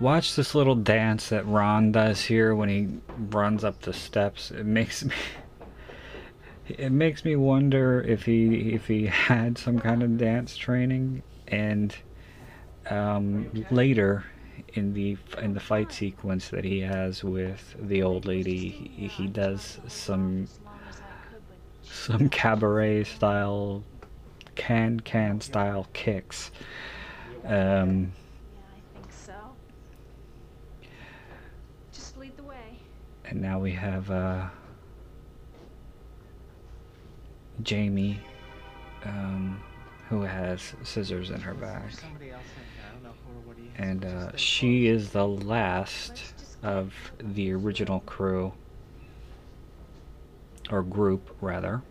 Watch this little dance that Ron does here when he runs up the steps. It makes me it makes me wonder if he if he had some kind of dance training and um, later in the in the fight sequence that he has with the old lady he, he does some some cabaret style can can style kicks um, Yeah, I think so. Just lead the way. And now we have uh, Jamie um, who has scissors in her back Somebody else in here. I don't know who or what he is. and uh, she is the last of the original crew or group rather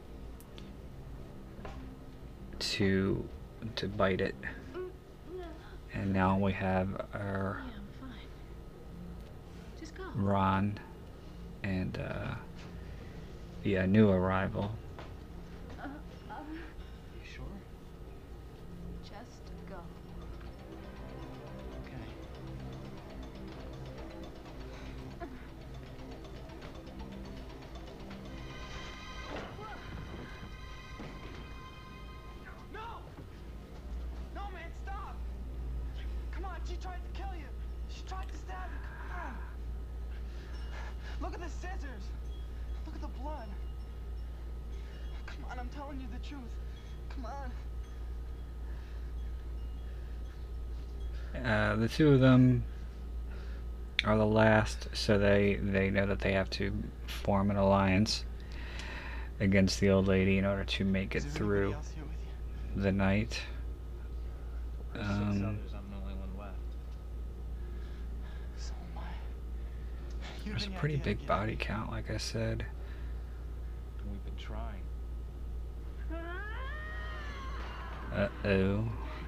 to to bite it and now we have our Yeah, I'm fine. Just go. Ron and uh, yeah new arrival two of them are the last so they they know that they have to form an alliance against the old lady in order to make it through anybody else here with you? the night There's Um, others. I'm the only one left. So am I. You have there's a pretty idea how to big body count like i said We've been trying. uh-oh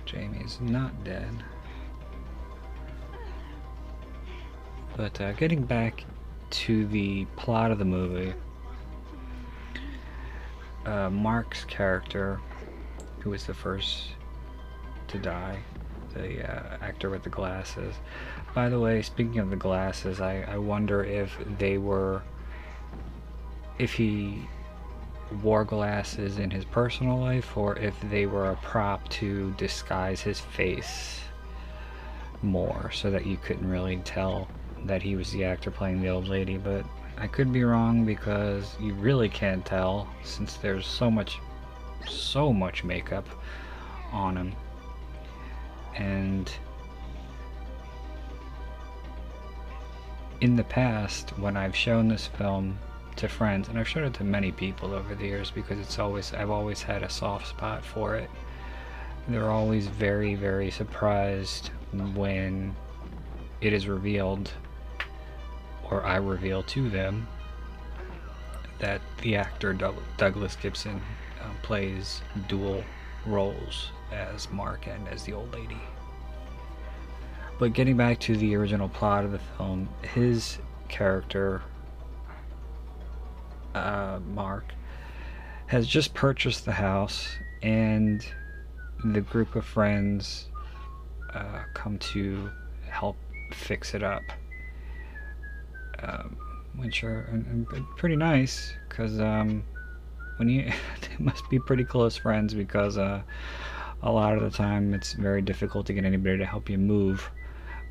jamie's not dead but uh, getting back to the plot of the movie uh, mark's character who was the first to die the uh, actor with the glasses. By the way speaking of the glasses I, I wonder if they were if he wore glasses in his personal life or if they were a prop to disguise his face more so that you couldn't really tell that he was the actor playing the old lady but I could be wrong because you really can't tell since there's so much so much makeup on him and in the past when I've shown this film to friends and I've shown it to many people over the years because it's always I've always had a soft spot for it. They're always very very surprised when it is revealed or I reveal to them that the actor Doug- Douglas Gibson uh, plays dual roles as Mark and as the old lady. But getting back to the original plot of the film, his character, uh, Mark, has just purchased the house, and the group of friends uh, come to help fix it up. Um, which are pretty nice, because um, when you they must be pretty close friends because uh, a lot of the time it's very difficult to get anybody to help you move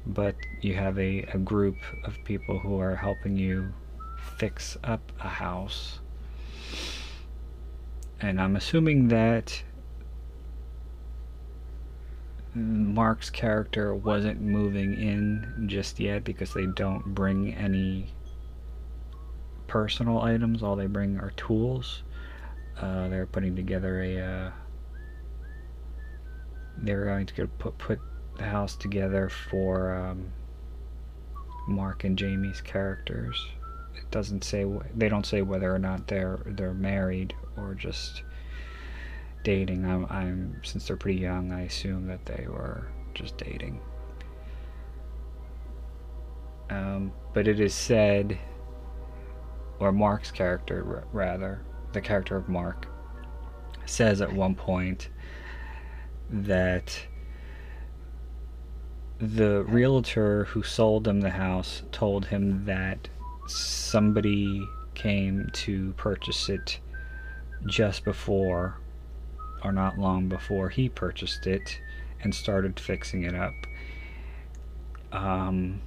but you have a, a group of people who are helping you fix up a house. And i'm assuming that mark's character wasn't moving in just yet because they don't bring any personal items all they bring are tools uh, they're putting together a uh, they're going to put put the house together for um, Mark and Jamie's characters. It doesn't say they don't say whether or not they're they're married or just dating. I'm, I'm since they're pretty young, I assume that they were just dating. Um, but it is said, or Mark's character rather, the character of Mark says at one point that the realtor who sold him the house told him that somebody came to purchase it just before or not long before he purchased it and started fixing it up. Um,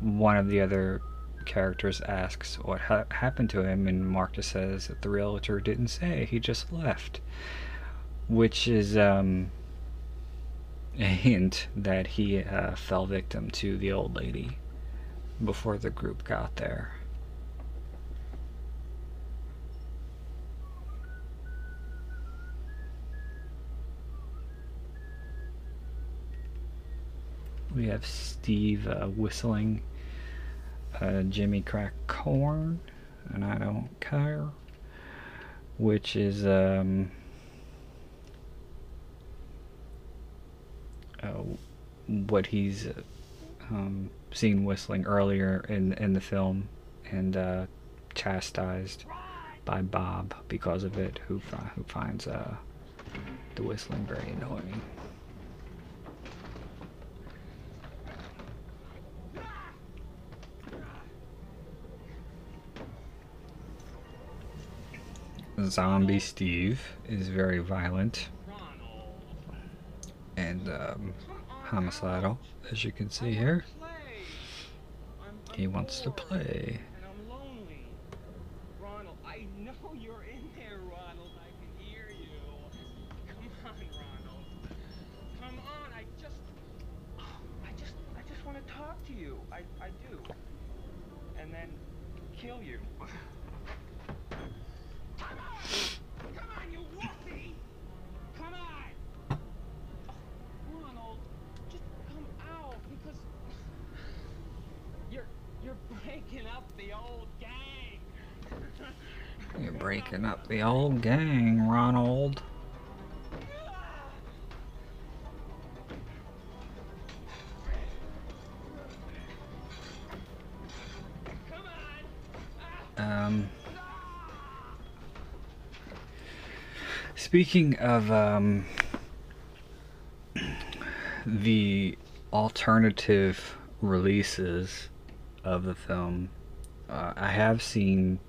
one of the other characters asks what ha- happened to him, and Mark just says that the realtor didn't say, he just left. Which is um, a hint that he uh, fell victim to the old lady before the group got there. We have Steve uh, whistling uh, Jimmy Crack Corn, and I don't care, which is um, uh, what he's um, seen whistling earlier in in the film, and uh, chastised by Bob because of it, who who finds uh, the whistling very annoying. Zombie Steve is very violent and um, homicidal, as you can see here. He wants to play. The old gang, Ronald. Um, speaking of um, the alternative releases of the film, uh, I have seen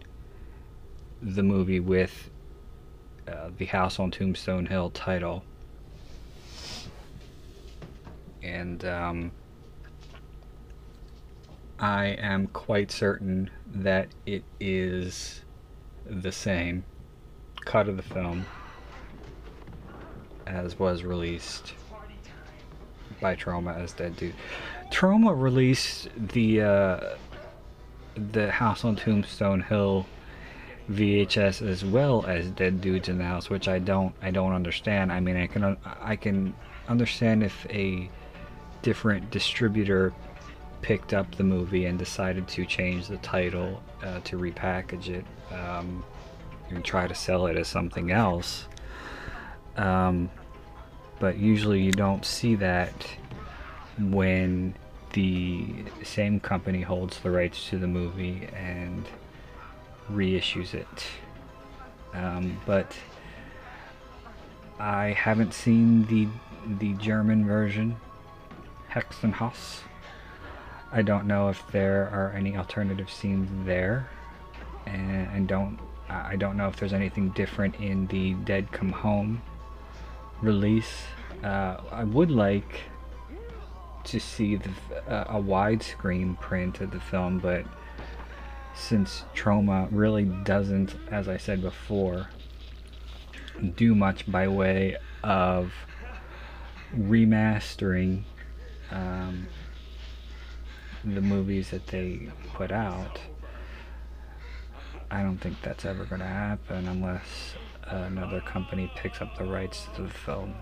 the movie with uh, the House on Tombstone Hill title. And um, I am quite certain that it is the same cut of the film as was released by Troma as Dead Dude. Troma released the uh, the House on Tombstone Hill VHS as well as Dead Dudes in the House, which I don't I don't understand. I mean, I can I can understand if a different distributor picked up the movie and decided to change the title uh, to repackage it um, and try to sell it as something else. Um, but usually you don't see that when the same company holds the rights to the movie and reissues it. Um, but I haven't seen the the German version, Hexenhaus. I don't know if there are any alternative scenes there, and, and don't I don't know if there's anything different in the Dead Come Home release. Uh, I would like to see the, uh, a widescreen print of the film, but since Troma really doesn't, as I said before, do much by way of remastering um, the movies that they put out. I don't think that's ever going to happen unless another company picks up the rights to the film.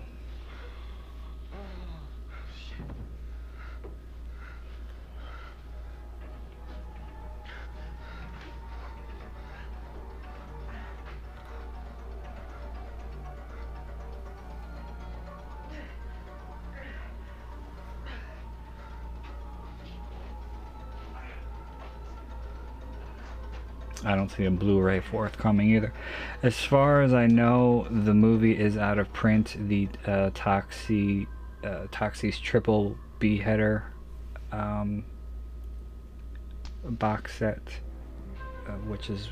I don't see a Blu-ray forthcoming either. As far as I know, the movie is out of print. The uh, Toxie, uh, Toxie's triple B header um, box set, uh, which is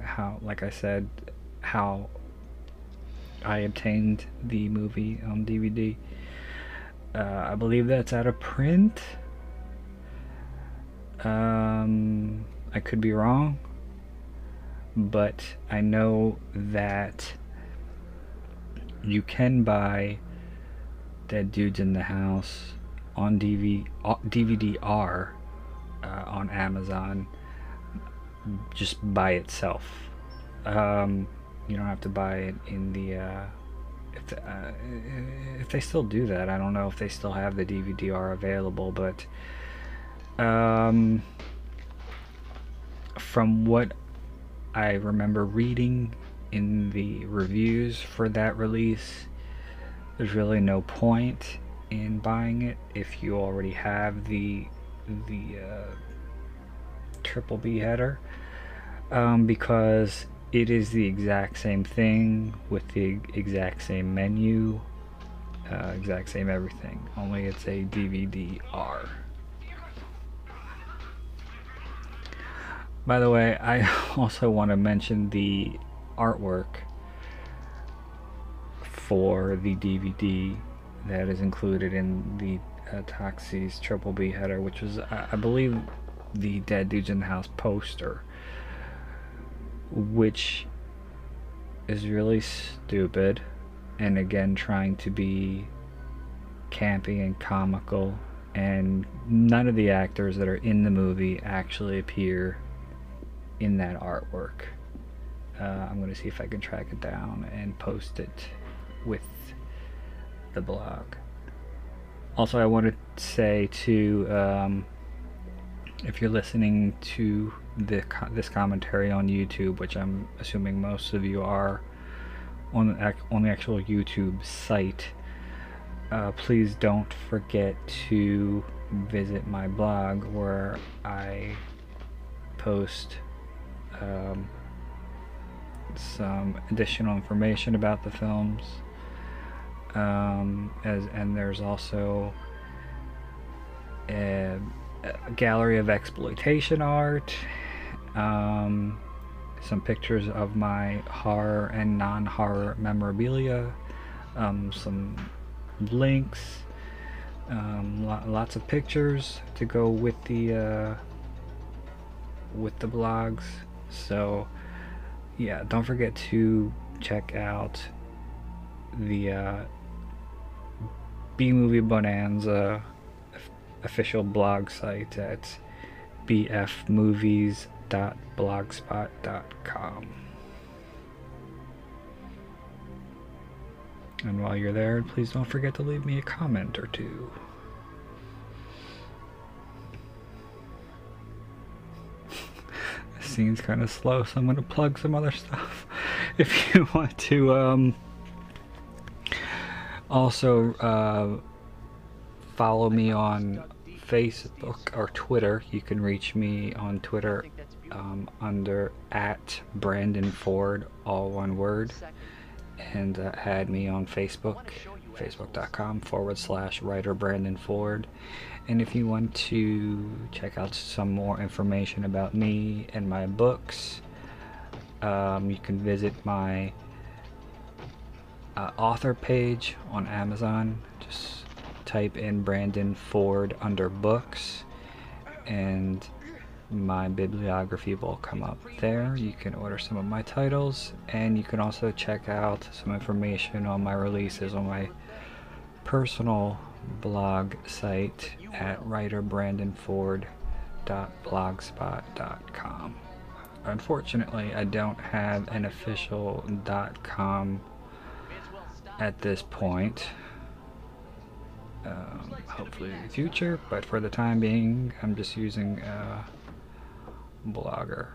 how, like I said, how I obtained the movie on DVD. Uh, I believe that's out of print. Um, I could be wrong, but I know that you can buy Dead Dudes in the House on DV, uh, DVD-R uh, on Amazon just by itself. Um, you don't have to buy it in the. Uh, if, uh, if they still do that, I don't know if they still have the DVD-R available, but um, from what I remember reading in the reviews for that release, there's really no point in buying it if you already have the the uh, Triple Beheader um, because it is the exact same thing with the exact same menu uh, exact same everything. Only it's a DVD R by the way I also want to mention the artwork for the DVD that is included in the uh, Triple Beheader, which was, I, I believe, the Dead Dudes in the House poster, which is really stupid, and again trying to be campy and comical, and none of the actors that are in the movie actually appear in that artwork. Uh, I'm going to see if I can track it down and post it with the blog. Also, I want to say to um, if you're listening to the this commentary on YouTube, which I'm assuming most of you are on the, on the actual YouTube site, uh, please don't forget to visit my blog where I post um, some additional information about the films um, as and there's also a, a gallery of exploitation art um, some pictures of my horror and non-horror memorabilia um, some links um, lo- lots of pictures to go with the uh, with the blogs so yeah don't forget to check out the uh, B Movie Bonanza official blog site at bfmovies.blogspot.com. And while you're there, please don't forget to leave me a comment or two. Scene's kind of slow, so I'm going to plug some other stuff. If you want to, um, also, uh, follow me on Facebook or Twitter. You can reach me on Twitter um, under at Brandon Ford, all one word, and uh, add me on Facebook, facebook.com forward slash writer Brandon Ford. And if you want to check out some more information about me and my books, um, you can visit my uh, author page on Amazon. Just type in Brandon Ford under books, and my bibliography will come up there. You can order some of my titles, and you can also check out some information on my releases on my personal blog site at writerbrandonford.blogspot.com. Unfortunately, I don't have an official .com at this point. Um, hopefully in the future, but for the time being, I'm just using Blogger.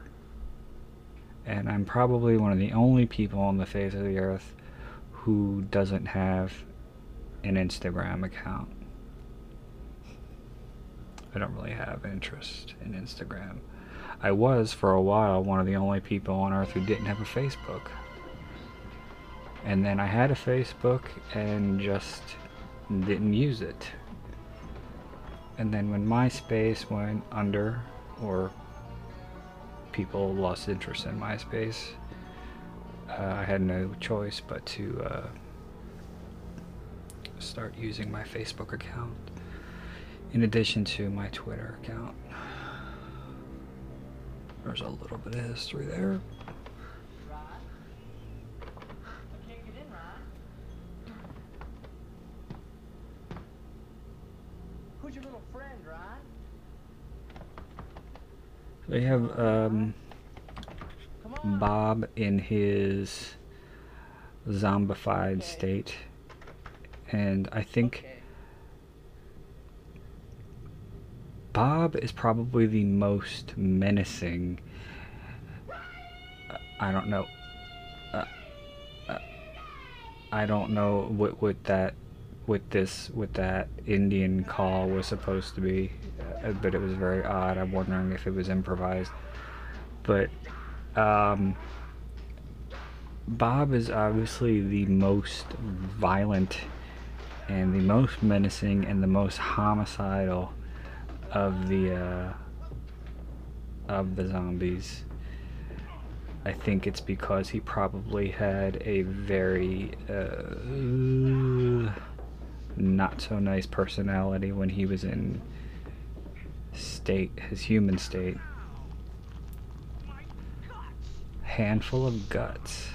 And I'm probably one of the only people on the face of the earth who doesn't have an Instagram account. I don't really have interest in Instagram. I was for a while one of the only people on earth who didn't have a Facebook. And then I had a Facebook and just didn't use it. And then when MySpace went under, or people lost interest in MySpace, uh, I had no choice but to uh, start using my Facebook account in addition to my Twitter account. There's a little bit of history there. They have um, Bob in his zombified Okay. state, and I think. Bob is probably the most menacing. I don't know. Uh, uh, I don't know what what that what this what that Indian call was supposed to be, uh, but it was very odd. I'm wondering if it was improvised. But um, Bob is obviously the most violent and the most menacing and the most homicidal of the uh, of the zombies. I think it's because he probably had a very uh, not so nice personality when he was in state, his human state. Handful of guts.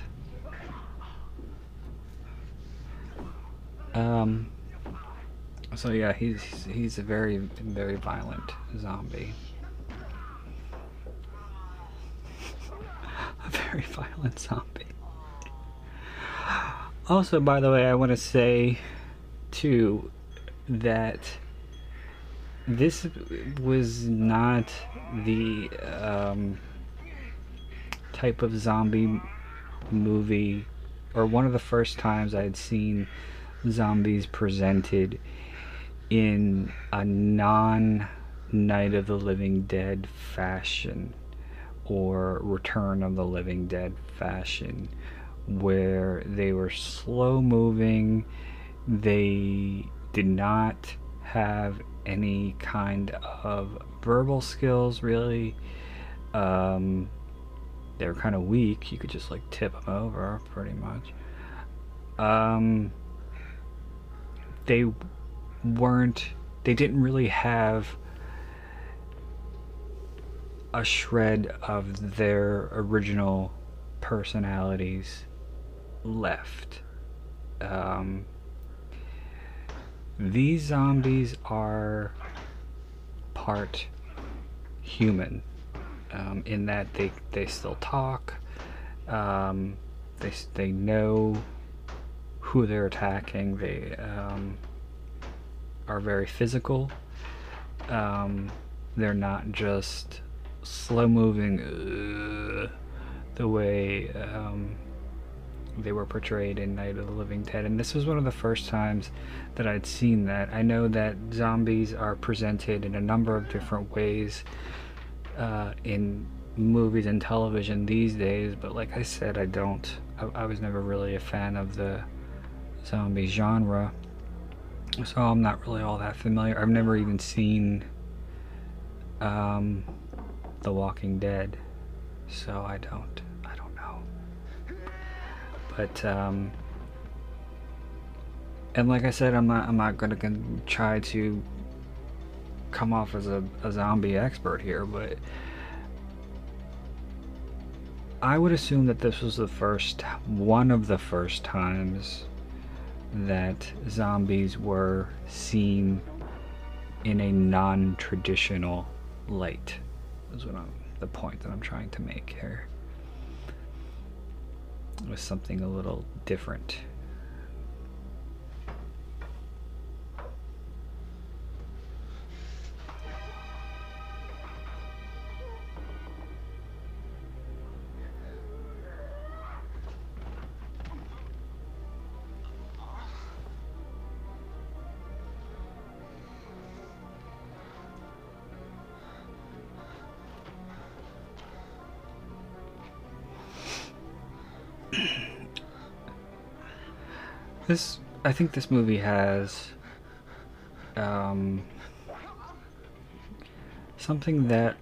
Um. So yeah, he's he's a very very violent zombie. a very violent zombie. Also, by the way, I want to say too that this was not the um, type of zombie movie, or one of the first times I had seen zombies presented in a non Night of the Living Dead fashion or Return of the Living Dead fashion where they were slow moving, they did not have any kind of verbal skills really. Um, they were kind of weak. You could just like tip them over pretty much. Um, they weren't they didn't really have a shred of their original personalities left. Um, these zombies are part human um, in that they, they still talk, um, they, they know who they're attacking, they um, are very physical. Um, they're not just slow moving uh, the way um, they were portrayed in Night of the Living Dead. And this was one of the first times that I'd seen that. I know that zombies are presented in a number of different ways uh, in movies and television these days, but like I said, I don't. I, I was never really a fan of the zombie genre. So I'm not really all that familiar. I've never even seen um, The Walking Dead, so I don't. I don't know. But um, and like I said, I'm not. I'm not gonna try to come off as a, a zombie expert here, but I would assume that this was the first, one of the first times that zombies were seen in a non-traditional light. Is what I'm, the point that I'm trying to make here. It was something a little different. This I think this movie has um, something that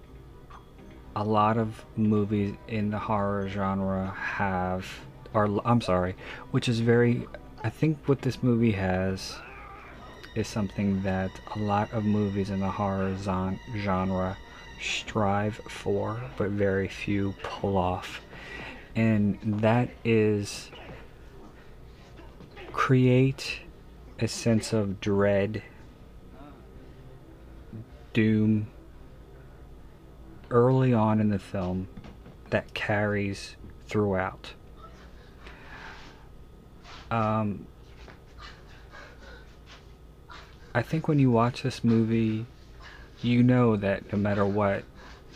a lot of movies in the horror genre have or I'm sorry, which is very I think what this movie has is something that a lot of movies in the horror genre strive for, but very few pull off. And that is create a sense of dread, doom early on in the film that carries throughout. Um, I think when you watch this movie, you know that no matter what,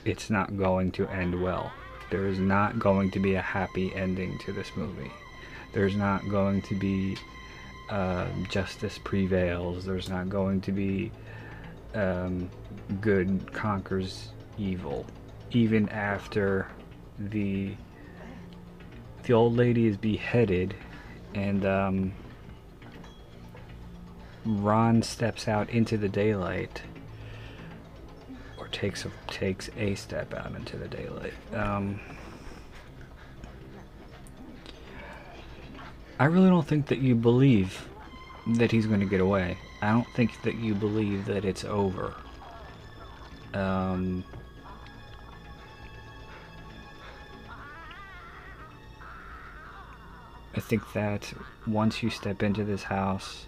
it's not going to end well. There is not going to be a happy ending to this movie. There's not going to be uh, justice prevails. There's not going to be um, good conquers evil. Even after the the old lady is beheaded and um, Ron steps out into the daylight, or takes a, takes a step out into the daylight. I really don't think that you believe that he's going to get away. I don't think that you believe that it's over. Um, I think that once you step into this house,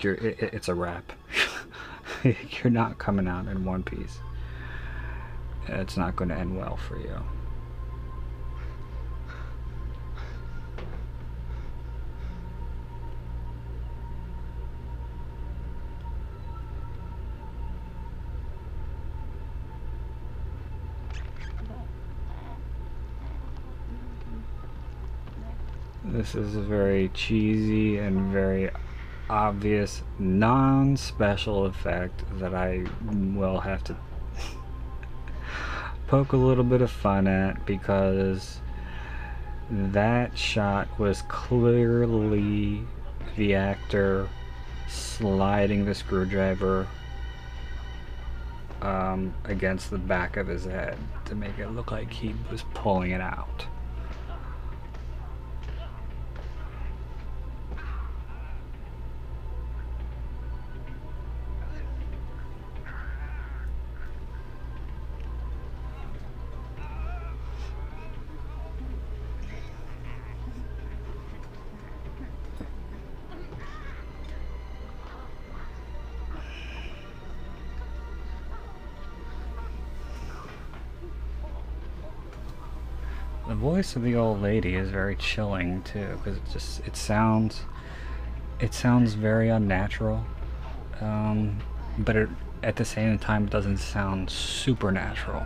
you're it, it's a wrap. you're not coming out in one piece. It's not going to end well for you. This is a very cheesy and very obvious non-special effect that I will have to poke a little bit of fun at because that shot was clearly the actor sliding the screwdriver um, against the back of his head to make it look like he was pulling it out. Voice of the old lady is very chilling too, because it just it sounds it sounds very unnatural, um, but it, at the same time it doesn't sound supernatural.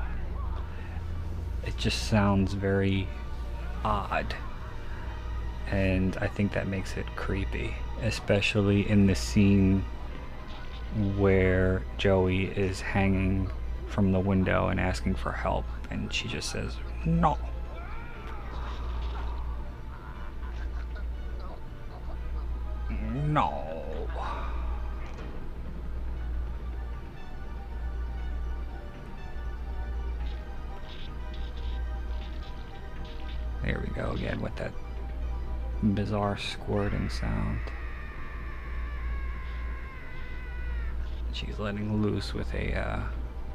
It just sounds very odd, and I think that makes it creepy, especially in the scene where Joey is hanging from the window and asking for help, and she just says no. No. There we go again with that bizarre squirting sound. She's letting loose with a, uh,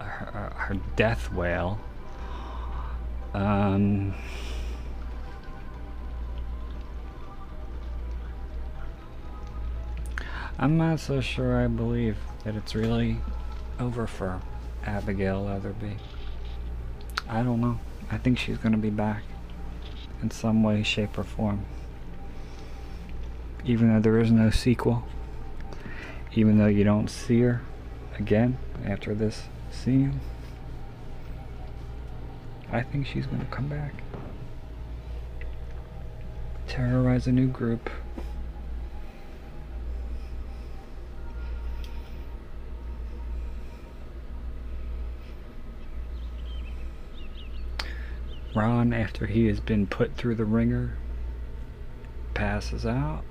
her, her death wail. Um. I'm not so sure I believe that it's really over for Abigail Leatherby. I don't know. I think she's going to be back in some way, shape, or form. Even though there is no sequel, even though you don't see her again after this scene, I think she's going to come back. Terrorize a new group. Ron, after he has been put through the ringer, passes out.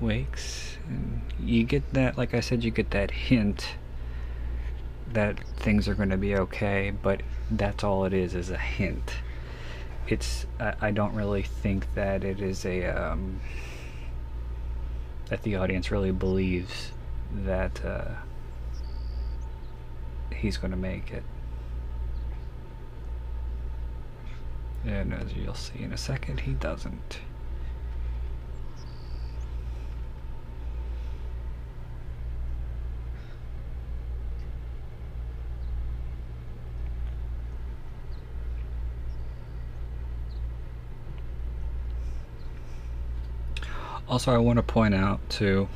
Wakes, and you get that, like I said, you get that hint that things are going to be okay, but that's all it is, is a hint. It's, I, I don't really think that it is a, um, that the audience really believes that, uh, he's going to make it. And as you'll see in a second, he doesn't. Also, I want to point out too,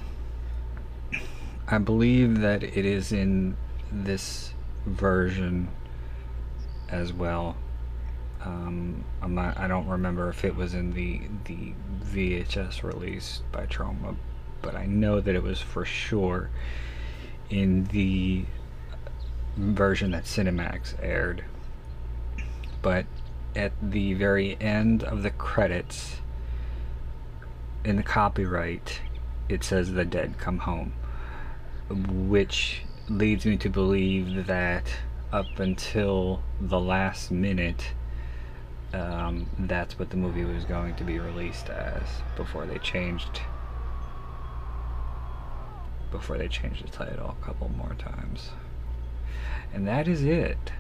I believe that it is in this version as well. Um, I'm not. I don't remember if it was in the the VHS release by Troma, but I know that it was for sure in the version that Cinemax aired. But at the very end of the credits, in the copyright, it says "The Dead Come Home," which leads me to believe that up until the last minute, um, that's what the movie was going to be released as before they changed before they changed the title a couple more times. And that is it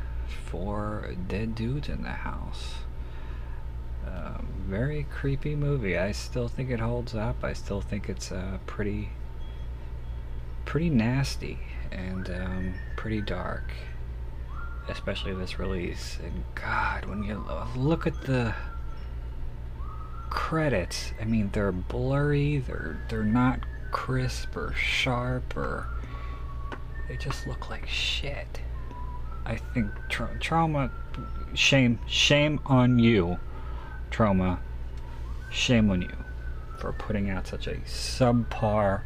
for Dead Dudes in the House. Um, very creepy movie. I still think it holds up. I still think it's uh, pretty pretty nasty and um, pretty dark, especially this release. And God, when you look at the credits, I mean, they're blurry. They're they're not crisp or sharp or they just look like shit. I think tra- Troma, shame, shame on you, Troma, shame on you for putting out such a subpar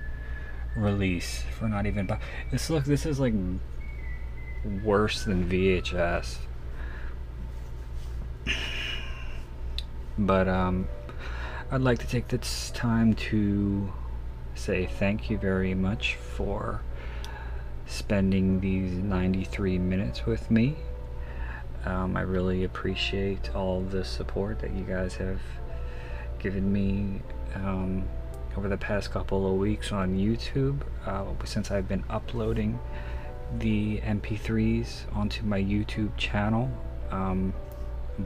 release for not even bu- this look this is like worse than VHS but um I'd like to take this time to say thank you very much for spending these 93 minutes with me. Um, I really appreciate all the support that you guys have given me um, over the past couple of weeks on YouTube uh, since I've been uploading the MP3s onto my YouTube channel um,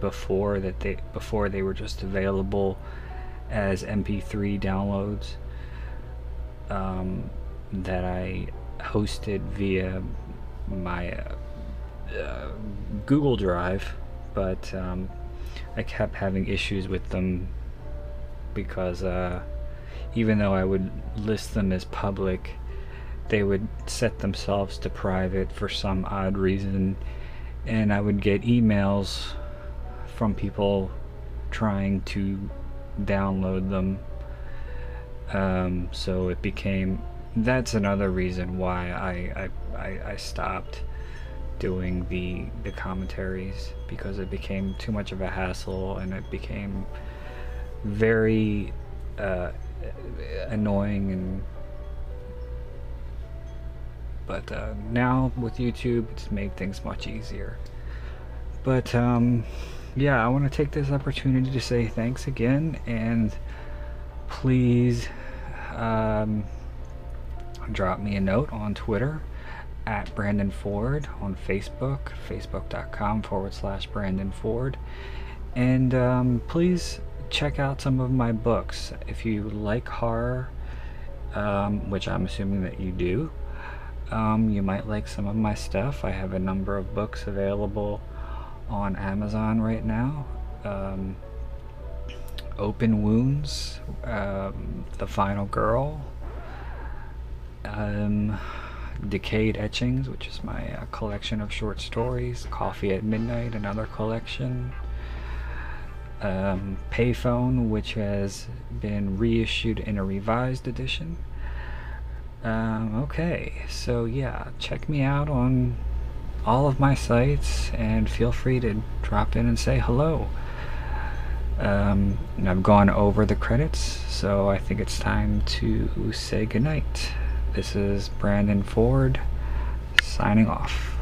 before that they before they were just available as MP3 downloads um, that I hosted via my uh, uh, Google Drive, but um, I kept having issues with them because uh, even though I would list them as public, they would set themselves to private for some odd reason, and I would get emails from people trying to download them. Um, so it became that's another reason why I, I, I, stopped doing the the commentaries because it became too much of a hassle and it became very uh, annoying and but uh, now with YouTube it's made things much easier but um, yeah I want to take this opportunity to say thanks again and please um, drop me a note on Twitter at Brandon Ford on Facebook, facebook.com forward slash Brandon Ford. And um, please check out some of my books. If you like horror, um, which I'm assuming that you do, um, you might like some of my stuff. I have a number of books available on Amazon right now. Um, Open Wounds, um, The Final Girl, um, Decayed Etchings, which is my uh, collection of short stories, Coffee at Midnight, another collection, um, Payphone, which has been reissued in a revised edition. Um, okay, so yeah, check me out on all of my sites and feel free to drop in and say hello. Um, I've gone over the credits, so I think it's time to say goodnight. This is Brandon Ford signing off.